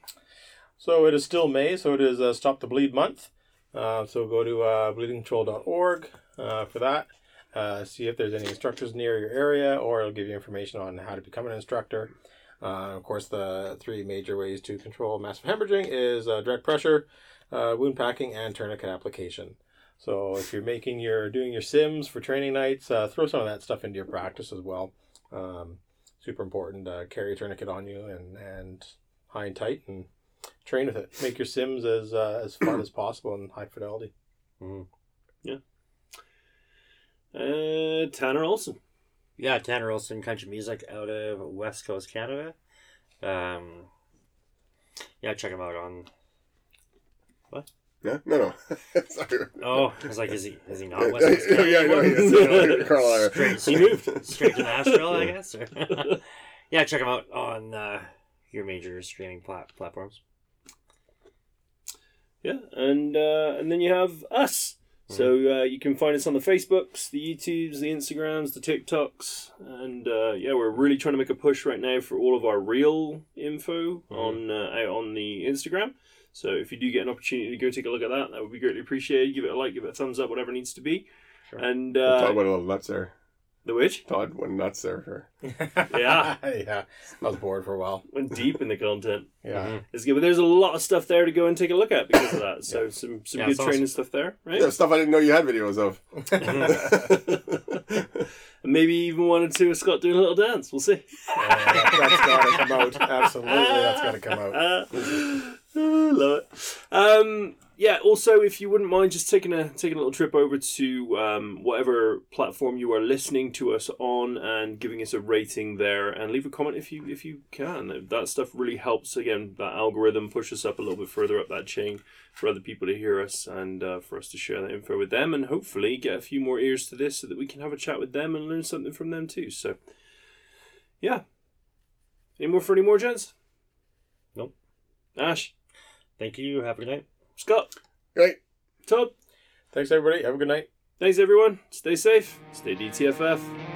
So it is still May, so it is uh, Stop the Bleed month. Uh, so go to uh, bleedingcontrol.org uh, for that. Uh, see if there's any instructors near your area, or it'll give you information on how to become an instructor. Uh, of course, the three major ways to control massive hemorrhaging is direct pressure, wound packing, and tourniquet application. So if you're making your doing your sims for training nights, throw some of that stuff into your practice as well. Um, super important. Carry a tourniquet on you and and high and tight and train with it. Make your sims as uh, as fun as possible and high fidelity. Mhm. Yeah. Uh, Tanner Olson. Yeah, Tanner Olson Country Music out of West Coast Canada. Um, yeah, check him out on. What? Yeah, no, no. Sorry. Oh, I was like, is he is he not West Coast yeah, Canada? yeah, no, anymore? he is. Carlisle. Straight, He moved. straight to Nashville, I guess. Yeah, check him out on uh, your major streaming plat- platforms. Yeah, and uh, and then you have us. So uh, you can find us on the Facebooks, the YouTubes, the Instagrams, the TikToks, and uh, yeah, we're really trying to make a push right now for all of our real info on uh, out on the Instagram. So if you do get an opportunity to go take a look at that, that would be greatly appreciated. Give it a like, give it a thumbs up, whatever it needs to be. Sure. And Todd uh, went a little nuts there. The witch Todd went nuts there. For, Yeah. yeah. I was bored for a while. went deep in the content. Yeah. Mhm. It's good, but there's a lot of stuff there to go and take a look at because of that. So some some Yeah, good it's awesome. training stuff there, right? yeah, stuff I didn't know you had videos of. And maybe even wanted to see Scott doing a little dance. We'll see. Yeah, that, that's got to come out. Absolutely, that's got to come out. Love it. Um, yeah. Also, if you wouldn't mind just taking a taking a little trip over to um, whatever platform you are listening to us on and giving us a rating there, and leave a comment if you if you can. That stuff really helps. Again, that algorithm push us up a little bit further up that chain for other people to hear us and uh, for us to share that info with them, and hopefully get a few more ears to this so that we can have a chat with them and learn something from them too. So, yeah. Any more for any more, gents? Nope. Ash, Thank you. Have a good night. Scott, Great. Todd, Thanks, everybody. Have a good night. thanks everyone. Stay safe. Stay DTFF.